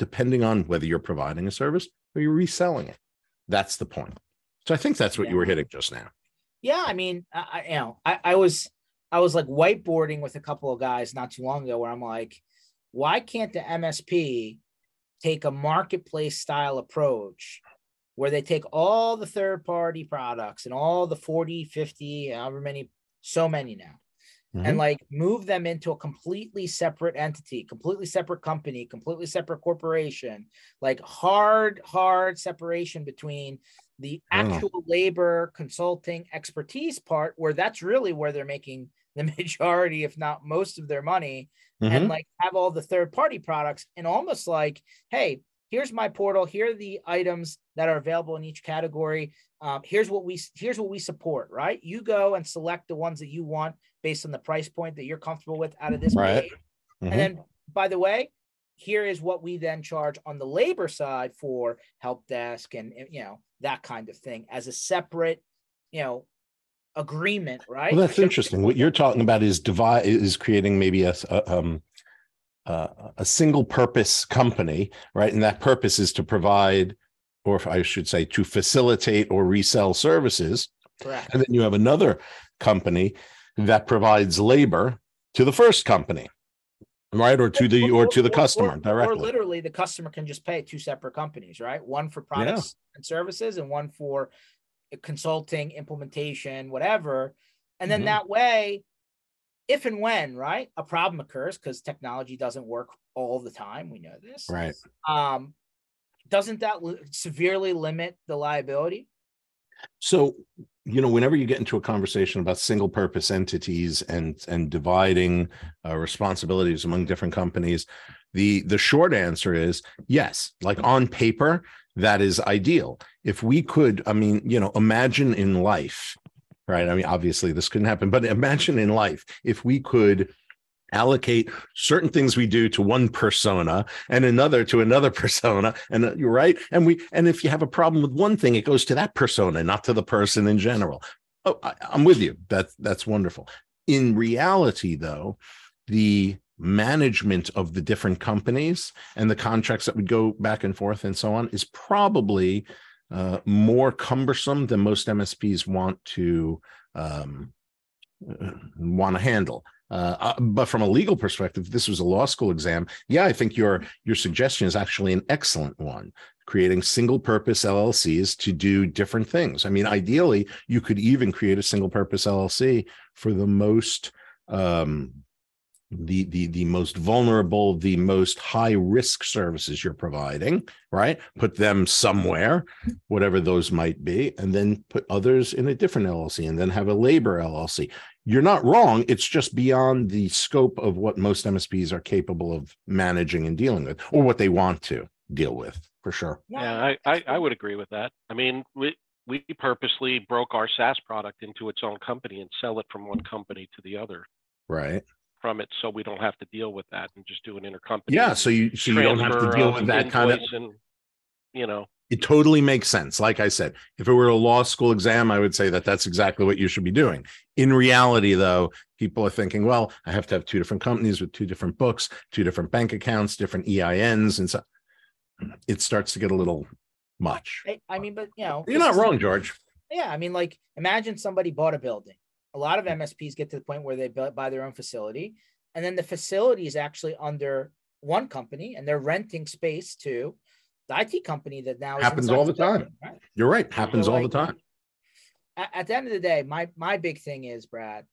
depending on whether you're providing a service or you're reselling it. That's the point. So I think that's what yeah. you were hitting just now. Yeah, I mean, I, you know, I, I was I was like whiteboarding with a couple of guys not too long ago where I'm like, why can't the MSP take a marketplace style approach where they take all the third party products and all the 40, 50, however many, so many now, mm-hmm. and like move them into a completely separate entity, completely separate company, completely separate corporation, like hard, hard separation between the actual oh. labor consulting expertise part, where that's really where they're making the majority, if not most of their money, mm-hmm. and like have all the third party products and almost like, hey, here's my portal. Here are the items that are available in each category. Um, here's what we here's what we support right? You go and select the ones that you want based on the price point that you're comfortable with out of this right. page. Mm-hmm. and then by the way here is what we then charge on the labor side for help desk and you know that kind of thing as a separate you know agreement right? Well that's interesting. What you're talking about is divide is creating maybe a, a um uh, a single purpose company, right? And that purpose is to provide, or I should say, to facilitate or resell services. Correct. And then you have another company that provides labor to the first company, right? Or to the or, to the customer or, directly. Or literally, the customer can just pay two separate companies, right? One for products yeah. and services, and one for consulting, implementation, whatever. And then mm-hmm. that way, if and when right a problem occurs because technology doesn't work all the time we know this right um doesn't that severely limit the liability? So, you know, whenever you get into a conversation about single purpose entities and and dividing uh, responsibilities among different companies, the the short answer is yes. Like on paper, that is ideal. If we could, I mean, you know, imagine in life, right? I mean, obviously this couldn't happen, but imagine in life if we could allocate certain things we do to one persona and another to another persona and uh, you're right and we and if you have a problem with one thing it goes to that persona not to the person in general. Oh I, i'm with you. That that's wonderful. In reality though the management of the different companies and the contracts that would go back and forth and so on is probably uh, more cumbersome than most msps want to um, uh, want to handle uh, uh, but from a legal perspective, this was a law school exam. Yeah, I think your your suggestion is actually an excellent one. Creating single purpose LLCs to do different things. I mean, ideally, you could even create a single purpose LLC for the most um, the the the most vulnerable, the most high risk services you're providing, right? Put them somewhere, whatever those might be, and then put others in a different LLC, and then have a labor LLC you're not wrong. It's just beyond the scope of what most MSPs are capable of managing and dealing with, or what they want to deal with, for sure. Yeah, I, I, I would agree with that. I mean, we we purposely broke our SaaS product into its own company and sell it from one company to the other. Right. From it, so we don't have to deal with that and just do an intercompany. Yeah, so you so you don't have to deal with that kind of. And, you know, it totally makes sense. Like I said, if it were a law school exam, I would say that that's exactly what you should be doing. In reality, though, people are thinking, well, I have to have two different companies with two different books, two different bank accounts, different EINs, and so it starts to get a little much. I, I mean, but you know, you're not wrong, George. Yeah, I mean, like imagine somebody bought a building. A lot of MSPs get to the point where they buy their own facility, and then the facility is actually under one company, and they're renting space to the IT company that now happens all the time. right? You're right. Happens so all like, the time. At, at, the end of the day, my my big thing is Brad.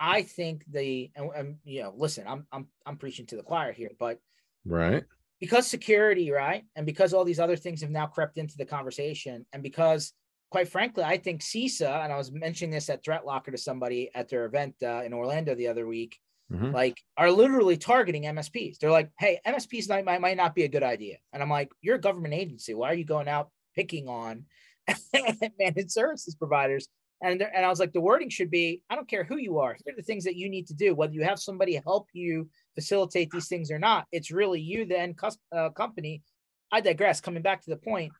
I think the and, and you know, listen, I'm I'm I'm preaching to the choir here, but right because security, right, and because all these other things have now crept into the conversation, and because quite frankly, I think CISA, and I was mentioning this at ThreatLocker to somebody at their event uh, in Orlando the other week mm-hmm. like are literally targeting MSPs. They're like, hey, MSPs might, might, not be a good idea. And I'm like, you're a government agency. Why are you going out picking on managed services providers? And, and I was like, the wording should be, I don't care who you are. Here are the things that you need to do. Whether you have somebody help you facilitate these things or not, it's really you, the end uh, company. I digress. Coming back to the point,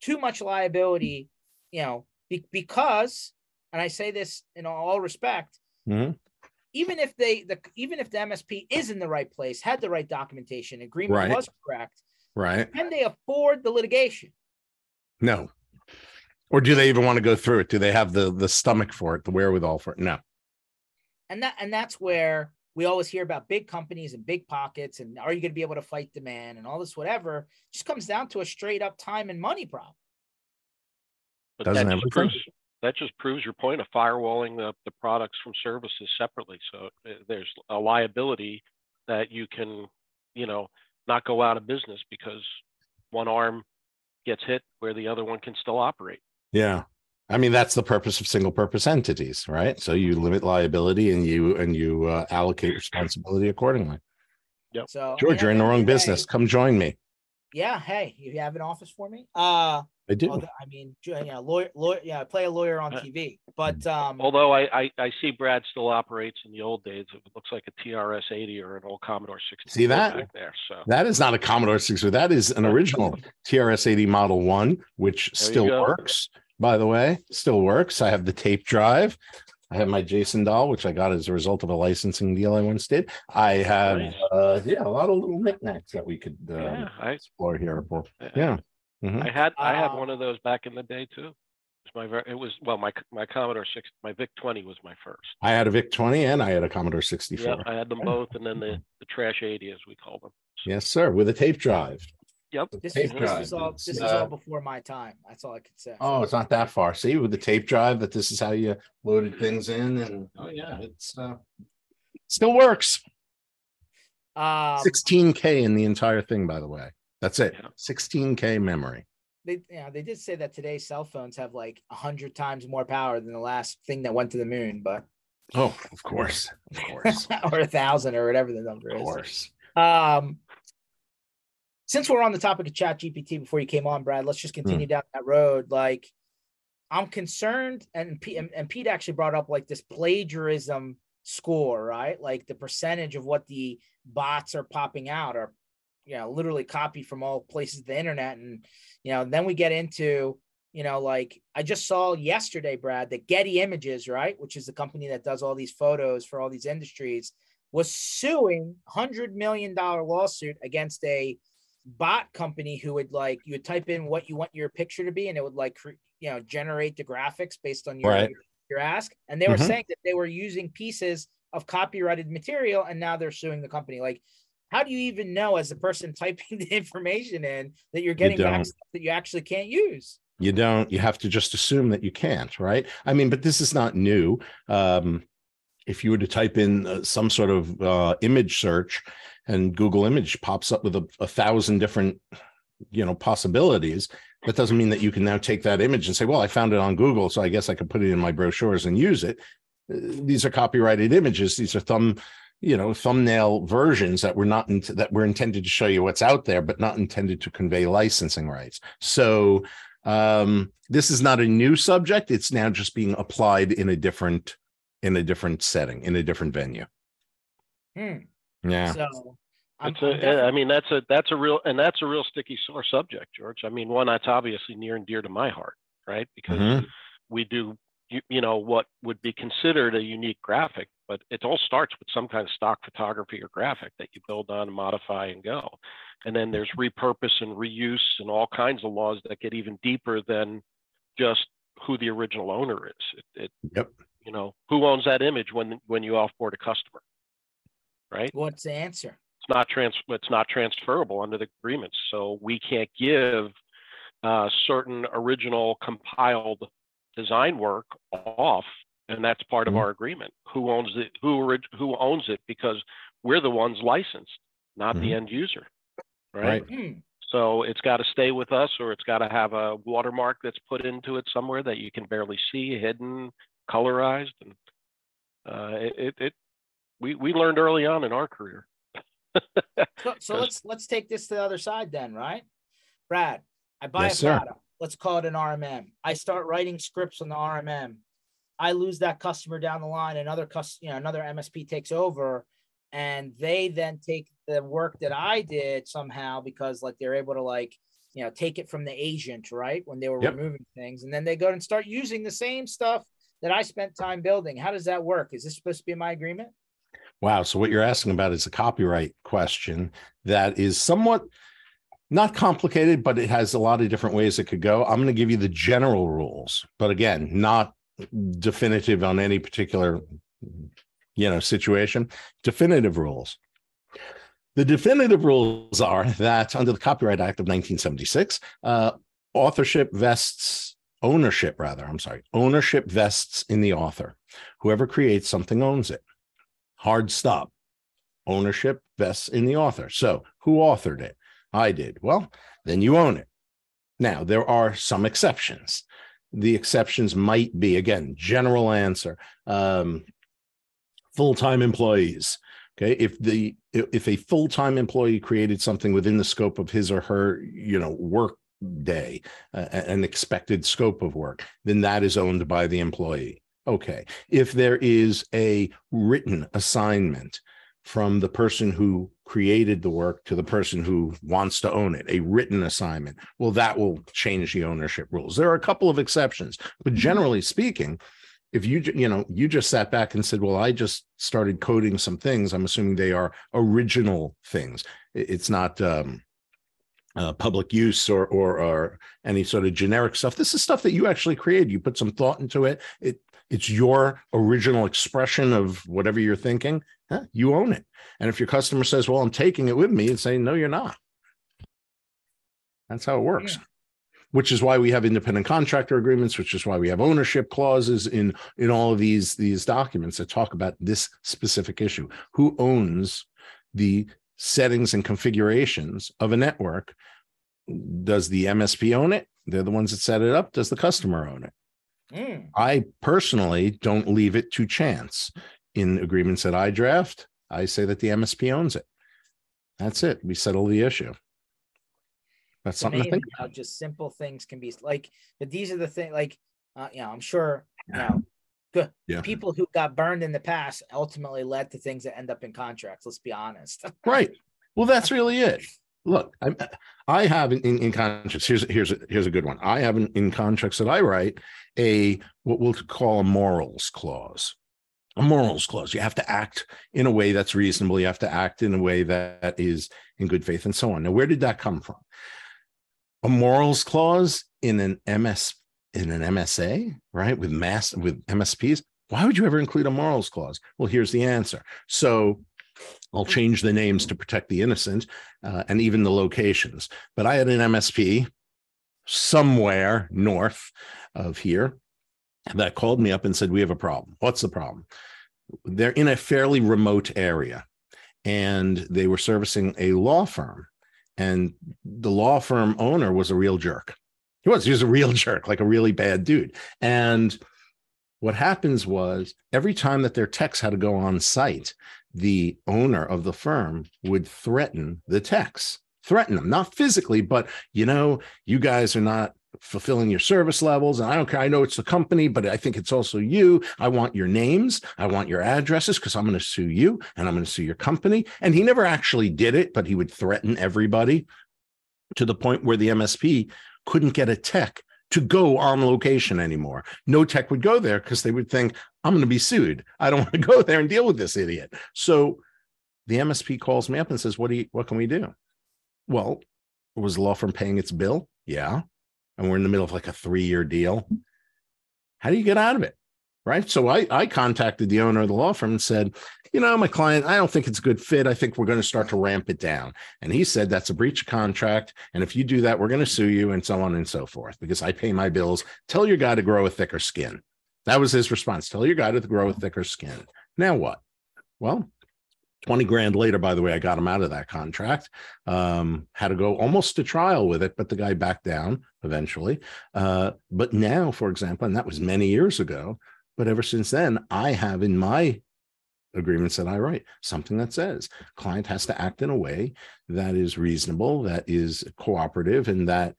too much liability, you know, be- because, and I say this in all respect, mm-hmm even if they the even if the MSP is in the right place, had the right documentation, agreement right. was correct, right? Can they afford the litigation? No. Or do they even want to go through it? Do they have the the stomach for it, the wherewithal for it? No. And that and that's where we always hear about big companies and big pockets and are you going to be able to fight demand and all this whatever it just comes down to a straight up time and money problem but Doesn't that just proves that just proves your point of firewalling the, the products from services separately. So uh, there's a liability that you can, you know, not go out of business because one arm gets hit where the other one can still operate. Yeah. I mean that's the purpose of single purpose entities, right? So you limit liability and you and you uh, allocate responsibility accordingly. Yep. So George, you're in the wrong business. Come join me. Yeah. Hey, you have an office for me? Uh I do. I mean, yeah, lawyer, lawyer, yeah, play a lawyer on uh, TV. But um, although I, I, I see Brad still operates in the old days, it looks like a TRS 80 or an old Commodore 60. See that there? So that is not a Commodore 60. That is an original TRS 80 Model One, which there still works. By the way, still works. I have the tape drive. I have my Jason doll, which I got as a result of a licensing deal I once did. I have, nice. uh, yeah, a lot of little knickknacks that we could uh, yeah, I, explore here. Yeah. Mm-hmm. I had I had one of those back in the day too. It was my it was well my my Commodore six my VIC twenty was my first. I had a VIC twenty and I had a Commodore sixty four. Yeah, I had them both, and then the the trash eighty as we call them. Yes, sir, with a tape drive. Yep. This, tape is, this is all this is all before my time. That's all I can say. Oh, it's not that far. See, with the tape drive, that this is how you loaded things in, and oh yeah, it's uh still works. Um, 16k in the entire thing, by the way. That's it. Yeah. 16K memory. They yeah, they did say that today's cell phones have like a hundred times more power than the last thing that went to the moon, but Oh, of course. Of course. or a thousand or whatever the number of is. Of course. Um, since we're on the topic of Chat GPT before you came on, Brad, let's just continue hmm. down that road. Like, I'm concerned, and, P- and and Pete actually brought up like this plagiarism score, right? Like the percentage of what the bots are popping out are, you know, literally copied from all places of the internet, and you know, then we get into you know, like I just saw yesterday, Brad, that Getty Images, right, which is the company that does all these photos for all these industries, was suing hundred million dollar lawsuit against a bot company who would like you would type in what you want your picture to be, and it would like you know generate the graphics based on your Right. your ask. And they were Mhm. saying that they were using pieces of copyrighted material, and now they're suing the company. Like, how do you even know as the person typing the information in that you're getting back stuff that you actually can't use? You don't, you have to just assume that you can't, right? I mean, but this is not new. Um, if you were to type in uh, some sort of uh, image search and Google image pops up with a, a thousand different, you know, possibilities, that doesn't mean that you can now take that image and say, well, I found it on Google, so I guess I could put it in my brochures and use it. Uh, these are copyrighted images. These are thumb, you know, thumbnail versions that were not int- that were intended to show you what's out there, but not intended to convey licensing rights. So um, this is not a new subject. It's now just being applied in a different in a different setting, in a different venue. Hmm. Yeah. So I'm, It's I'm a, definitely- I mean, that's a that's a real and that's a real sticky sore subject, George. I mean, one that's obviously near and dear to my heart, right? Because Mhm. we do, you, you know, what would be considered a unique graphic, but it all starts with some kind of stock photography or graphic that you build on, and modify, and go. And then there's repurpose and reuse and all kinds of laws that get even deeper than just who the original owner is. It, it Yep. you know, who owns that image when when you offboard a customer, right? what's the answer? it's not trans it's not transferable under the agreements so we can't give uh, certain original compiled design work off and that's part Mhm. of our agreement who owns it who orig- who owns it because we're the ones licensed not the Mhm. end user right, Right. Hmm. so it's got to stay with us or it's got to have a watermark that's put into it somewhere that you can barely see hidden colorized and uh, it, it, it we, we learned early on in our career So, so 'Cause- let's let's take this to the other side then, right? Brad, I buy Yes, a sir. product. Let's call it an RMM. I start writing scripts on the RMM. I lose that customer down the line. Another cus, you know, another MSP takes over, and they then take the work that I did somehow because like they're able to like you know take it from the agent right when they were Yep. removing things, and then they go and start using the same stuff that I spent time building. How does that work? Is this supposed to be my agreement? Wow. So what you're asking about is a copyright question that is somewhat not complicated, but it has a lot of different ways it could go. I'm going to give you the general rules, but again, not definitive on any particular, you know, situation. Definitive rules. The definitive rules are that under the Copyright Act of 1976, uh, authorship vests ownership, rather. I'm sorry, ownership vests in the author. Whoever creates something owns it hard stop. Ownership vests in the author. So, who authored it? I did. Well, then you own it. Now, there are some exceptions. The exceptions might be, again, general answer um, full time employees. Okay. If the if a full time employee created something within the scope of his or her, you know, work day, uh, an expected scope of work, then that is owned by the employee. Okay. If there is a written assignment from the person who created the work to the person who wants to own it, a written assignment, well, that will change the ownership rules. There are a couple of exceptions, but generally speaking, if you you know you just sat back and said, "Well, I just started coding some things," I'm assuming they are original things. It's not um, uh, public use or, or or any sort of generic stuff. This is stuff that you actually created. You put some thought into it. It it's your original expression of whatever you're thinking. Huh, you own it. And if your customer says, "Well, I'm taking it with me," and say, "No, you're not." That's how it works. Which is why we have independent contractor agreements. Which is why we have ownership clauses in in all of these these documents that talk about this specific issue. Who owns the settings and configurations of a network. Does the MSP own it? They're the ones that set it up. Does the customer own it? Mm. I personally don't leave it to chance. In agreements that I draft, I say that the MSP owns it. That's it. We settle the issue. That's something to think about. Just simple things can be like, but these are the things like, uh, you know, I'm sure, you know, good yeah. people who got burned in the past ultimately led to things that end up in contracts. Let's be honest. right. Well, that's really it. Look, I, I have in, in, contracts. Here's here's a, here's a good one. I have in, in contracts that I write a what we'll call a morals clause. A morals clause. You have to act in a way that's reasonable. You have to act in a way that is in good faith, and so on. Now, where did that come from? A morals clause in an MS in an MSA, right? With mass with MSPs. Why would you ever include a morals clause? Well, here's the answer. So I'll change the names to protect the innocent uh, and even the locations. But I had an MSP somewhere north of here that called me up and said, We have a problem. What's the problem? They're in a fairly remote area and they were servicing a law firm. And the law firm owner was a real jerk. He was, he was a real jerk, like a really bad dude. And what happens was every time that their techs had to go on site, the owner of the firm would threaten the techs, threaten them, not physically, but you know, you guys are not fulfilling your service levels. And I don't care. I know it's the company, but I think it's also you. I want your names. I want your addresses because I'm going to sue you and I'm going to sue your company. And he never actually did it, but he would threaten everybody to the point where the MSP couldn't get a tech to go on location anymore. No tech would go there because they would think, I'm going to be sued. I don't want to go there and deal with this idiot. So the MSP calls me up and says, What do you what can we do? Well, was the law firm paying its bill? Yeah. And we're in the middle of like a three-year deal. How do you get out of it? Right. So I, I contacted the owner of the law firm and said, you know, my client, I don't think it's a good fit. I think we're going to start to ramp it down. And he said, that's a breach of contract. And if you do that, we're going to sue you and so on and so forth because I pay my bills. Tell your guy to grow a thicker skin. That was his response. Tell your guy to grow a thicker skin. Now what? Well, 20 grand later, by the way, I got him out of that contract. Um, had to go almost to trial with it, but the guy backed down eventually. Uh, but now, for example, and that was many years ago, but ever since then, I have in my agreements that I write, something that says client has to act in a way that is reasonable, that is cooperative, and that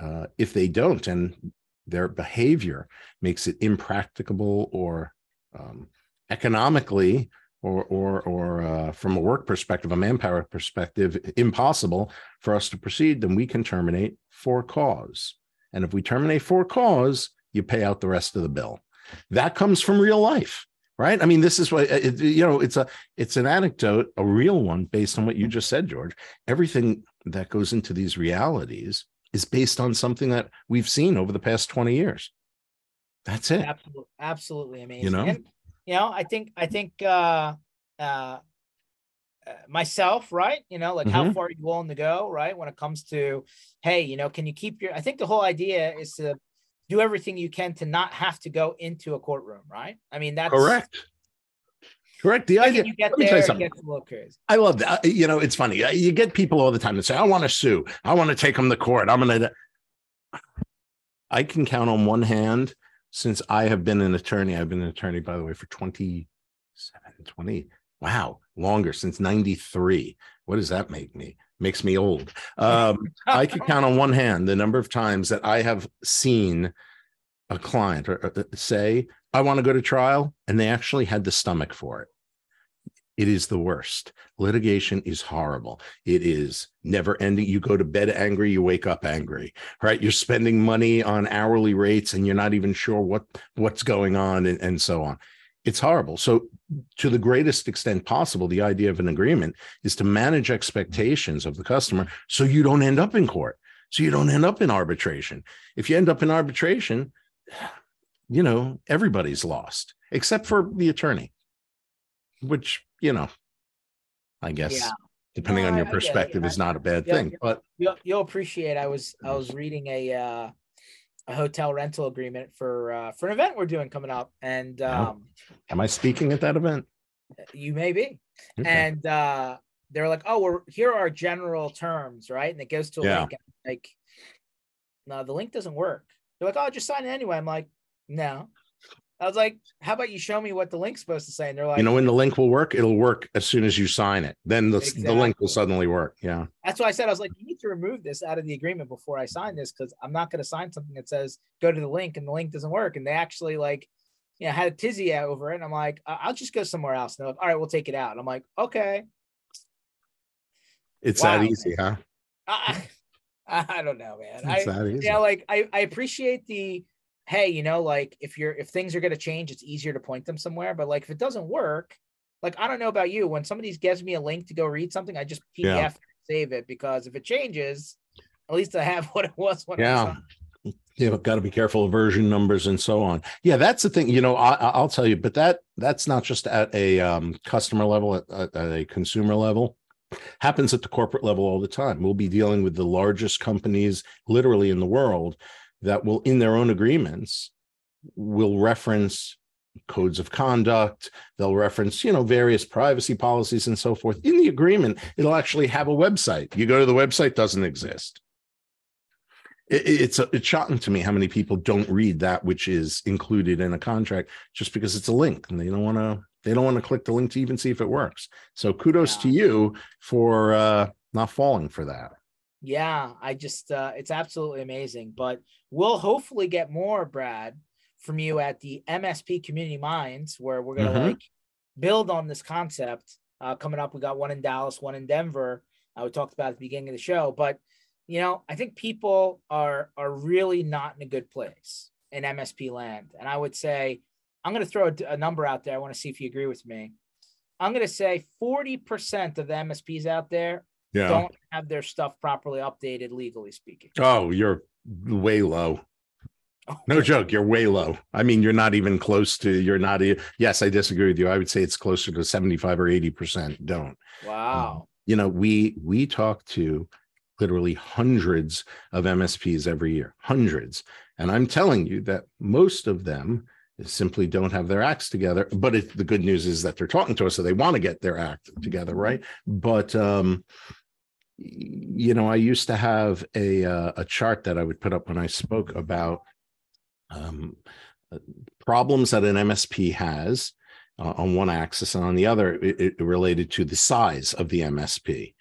uh, if they don't, and their behavior makes it impracticable or um, economically or or or uh, from a work perspective, a manpower perspective, impossible for us to proceed, then we can terminate for cause. And if we terminate for cause, you pay out the rest of the bill. That comes from real life right? I mean this is what it, you know it's a it's an anecdote a real one based on what you just said george. Everything that goes into these realities is based on something that we've seen over the past 20 years. That's it. Absolutely absolutely amazing. You know? And, you know i think i think uh uh myself right you know like mm-hmm. how far are you willing to go right when it comes to hey you know can you keep your i think the whole idea is to do everything you can to not have to go into a courtroom, right? I mean, that's correct. Correct. The idea. You get there, it gets a little crazy. I love that. Uh, you know, it's funny. Uh, you get people all the time that say, "I want to sue. I want to take them to court. I'm going to." I can count on one hand since I have been an attorney. I've been an attorney, by the way, for 27, 20. Wow, longer since 93. What does that make me? Makes me old. Um, I could count on one hand the number of times that I have seen a client uh, say, I want to go to trial, and they actually had the stomach for it. It is the worst. Litigation is horrible. It is never ending. You go to bed angry, you wake up angry, right? You're spending money on hourly rates and you're not even sure what what's going on and, and so on it's horrible. So, to the greatest extent possible, the idea of an agreement is to manage expectations of the customer so you don't end up in court, so you don't end up in arbitration. If you end up in arbitration, you know, everybody's lost except for the attorney, which, you know, I guess. Yeah. Depending no, on your perspective, is not a bad thing. But you'll, you'll appreciate. I was I was reading a uh, a hotel rental agreement for uh, for an event we're doing coming up. And um, am I speaking at that event? You may be. Okay. And uh, they're like, oh, we're here are our general terms, right? And it goes to a Yeah. link. like, no, the link doesn't work. They're like, oh, just sign it anyway. I'm like, no. I was like, how about you show me what the link's supposed to say? And they're like, you know when the link will work it'll work as soon as you sign it then the, the link will suddenly work yeah that's why I said I was like, you need to remove this out of the agreement before I sign this because I'm not going to sign something that says go to the link and the link doesn't work. And they actually like, you know, had a tizzy over it. And I'm like, I'll just go somewhere else. And they're like, all right, we'll take it out. And I'm like, okay. it's Wow. that easy huh I, I don't know, man. it's I, that easy yeah, like I, I appreciate the hey, you know, like if you're if things are gonna change, it's easier to point them somewhere. But like if it doesn't work, like I don't know about you, when somebody gives me a link to go read something, I just PDF Yeah. and save it because if it changes, at least I have what it was when Yeah. signed. you got to be careful of version numbers and so on yeah that's the thing you know I, I- i'll tell you but that that's not just at a um, customer level at at a consumer level happens at the corporate level all the time we'll be dealing with the largest companies literally in the world that will in their own agreements will reference codes of conduct they'll reference you know various privacy policies and so forth. In the agreement it'll actually have a website. You go to the website doesn't exist. It, it's it's shocking to me how many people don't read that which is included in a contract just because it's a link and they don't want to they don't want to click the link to even see if it works. So kudos to you for uh not falling for that Yeah, I just uh it's absolutely amazing. But we'll hopefully get more, Brad, from you at the MSP Community Minds, where we're gonna Mhm. like build on this concept. Uh coming up, we got one in Dallas, one in Denver. Uh, we talked about at the beginning of the show, but you know, I think people are are really not in a good place in MSP land. And I would say, I'm gonna throw a, a number out there. I want to see if you agree with me. I'm gonna say 40% of the MSPs out there yeah. don't have their stuff properly updated legally speaking. oh you're way low. No joke you're way low. I mean you're not even close to you're not yes i disagree with you. I would say it's closer to 75 or 80 percent don't. Wow. you know we we talk to literally hundreds of msps every year hundreds. And i'm telling you that most of them simply don't have their acts together but it, the good news is that they're talking to us so they want to get their act together right? But um you know i used to have a uh, a chart that i would put up when i spoke about um uh, problems that an msp has uh, on one axis and on the other it, it related to the size of the msp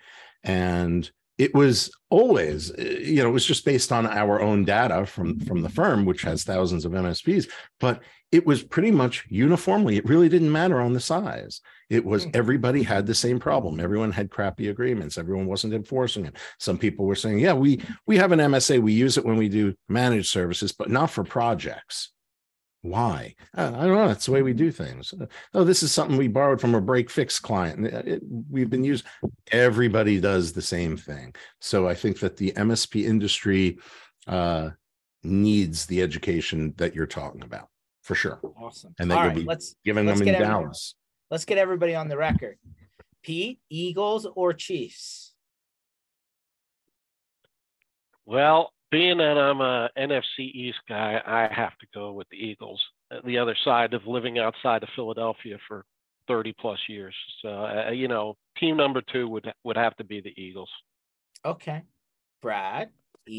and it was always uh, you know it was just based on our own data from from the firm which has thousands of msps but it was pretty much uniformly it really didn't matter on the size it was Hmm. everybody had the same problem. Everyone had crappy agreements. Everyone wasn't enforcing it. Some people were saying yeah we we have an msa we use it when we do managed services but not for projects. Why? Uh, i don't know. That's the way we do things. Uh, oh this is something we borrowed from a break fix client. And it- we've been used everybody does the same thing. So i think that the msp industry uh needs the education that you're talking about for sure. Awesome. and that All you'll right, be let's giving let's them in dallas let's get everybody on the record. Pete, Eagles or Chiefs? Well, being that I'm a NFC East guy, I have to go with the Eagles. uh, The other side of living outside of Philadelphia for 30 plus years. So, uh, you know, team number two would would have to be the Eagles. Okay. Brad.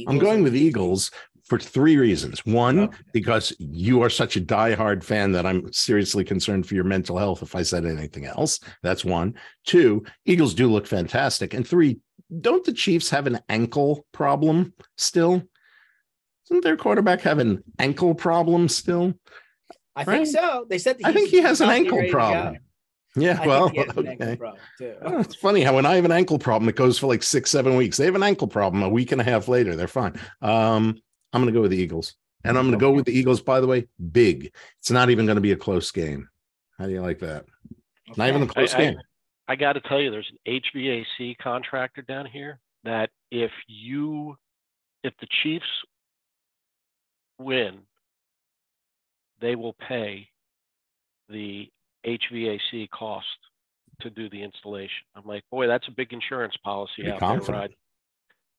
I'm going with eagles. For three reasons. One Okay. because you are such a diehard fan that i'm seriously concerned for your mental health if i said anything else. That's one. Two eagles do look fantastic. And three don't the chiefs have an ankle problem still? Doesn't their quarterback have an ankle problem still? I think so. They said I think he has an ankle problem. Yeah I well he has an ankle okay problem, too. It's funny how when I have an ankle problem, it goes for like six, seven weeks. They have an ankle problem a week and a half later. They're fine. Um, I'm going to go with the Eagles. And I'm going to go with the Eagles, by the way, big. It's not even going to be a close game. How do you like that? Not even a close I- I- game. I got to tell you, there's an HVAC contractor down here that if you, if the Chiefs win, they will pay the HVAC cost to do the installation. I'm like, boy, that's a big insurance policy Be out confident. there, Rod.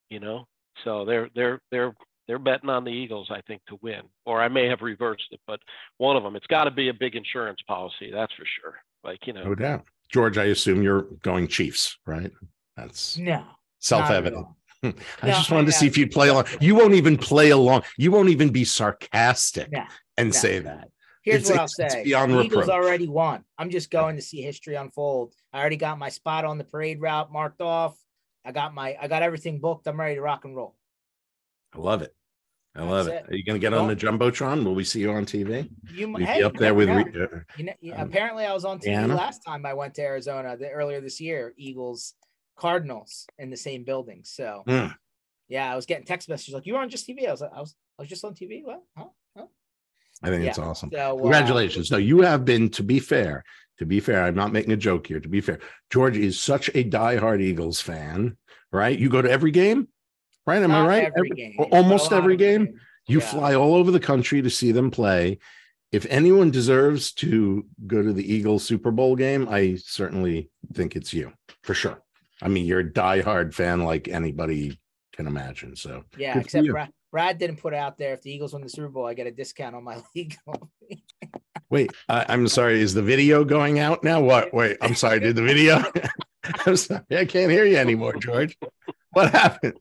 You know, so they're they're they're they're betting on the Eagles, I think, to win. Or I may have reversed it, but one of them, it's got to be a big insurance policy, that's for sure. Like you know, No doubt. George, I assume you're going Chiefs, right? That's no self-evident. I No, just wanted to see if you'd play along. You won't even play along. You won't even be sarcastic No, and no. say that. Here's It's- what I'll say. beyond the Eagles reproach. already won. I'm just going to see history unfold. I already got my spot on the parade route marked off. I got my I got everything booked. I'm ready to rock and roll. I love it. I love it. it. Are you going to get on the jumbotron? Will we see you on TV? You Will hey, be up there with? Re- You know, Um, apparently, I was on TV last time I went to Arizona the, earlier this year. Eagles, Cardinals in the same building. So Mm. yeah, I was getting text messages like, "You were on just TV." I was like, "I was, I was just on TV." What? Huh? I think Yeah. it's awesome. So uh, Congratulations. No, you have been, to be fair, to be fair, I'm not making a joke here. To be fair, George is such a diehard Eagles fan, right? You go to every game, right? Am I right? Every Every- game, or but a almost every game. games. You Yeah. fly all over the country to see them play. If anyone deserves to go to the Eagles Super Bowl game, I certainly think it's you for sure. I mean, you're a diehard fan like anybody can imagine. So Yeah, except you. Brad, didn't put it out there. If the Eagles win the Super Bowl, I get a discount on my league. wait, I, I'm sorry. Is the video going out now? What? Wait, I'm sorry. Did the video? I'm sorry. I can't hear you anymore, George. What happened?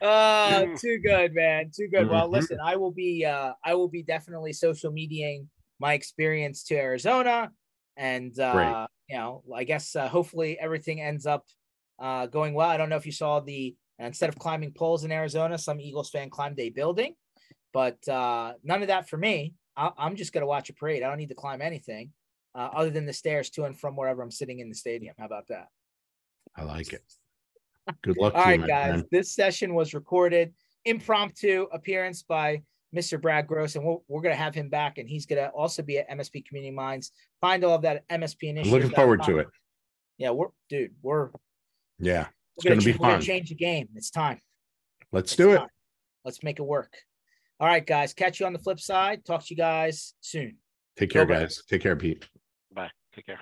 Oh, too good, man. Too good. Well, Mhm. listen, I will be uh I will be definitely social mediating my experience to Arizona. And uh, you know, I guess uh, hopefully everything ends up uh going well. I don't know if you saw the instead of climbing poles in Arizona, some Eagles fan climbed a building, but uh none of that for me. I- I'm just gonna watch a parade. I don't need to climb anything uh, other than the stairs to and from wherever I'm sitting in the stadium. How about that? I like it. Good luck All to you, right, my guys. friend. This session was recorded. Impromptu appearance by Mr. Brad Gross, and we're, we're going to have him back, and he's going to also be at MSP Community Minds. Find all of that at MSP I'm looking forward to it. Yeah, we're dude. We're Yeah, it's going to be ch- we're gonna fun. change the game. It's time. Let's It's do it. time. Let's make it work. All right, guys. Catch you on the flip side. Talk to you guys soon. Take care, Go, Brad. guys. Take care, Pete. Bye. Take care.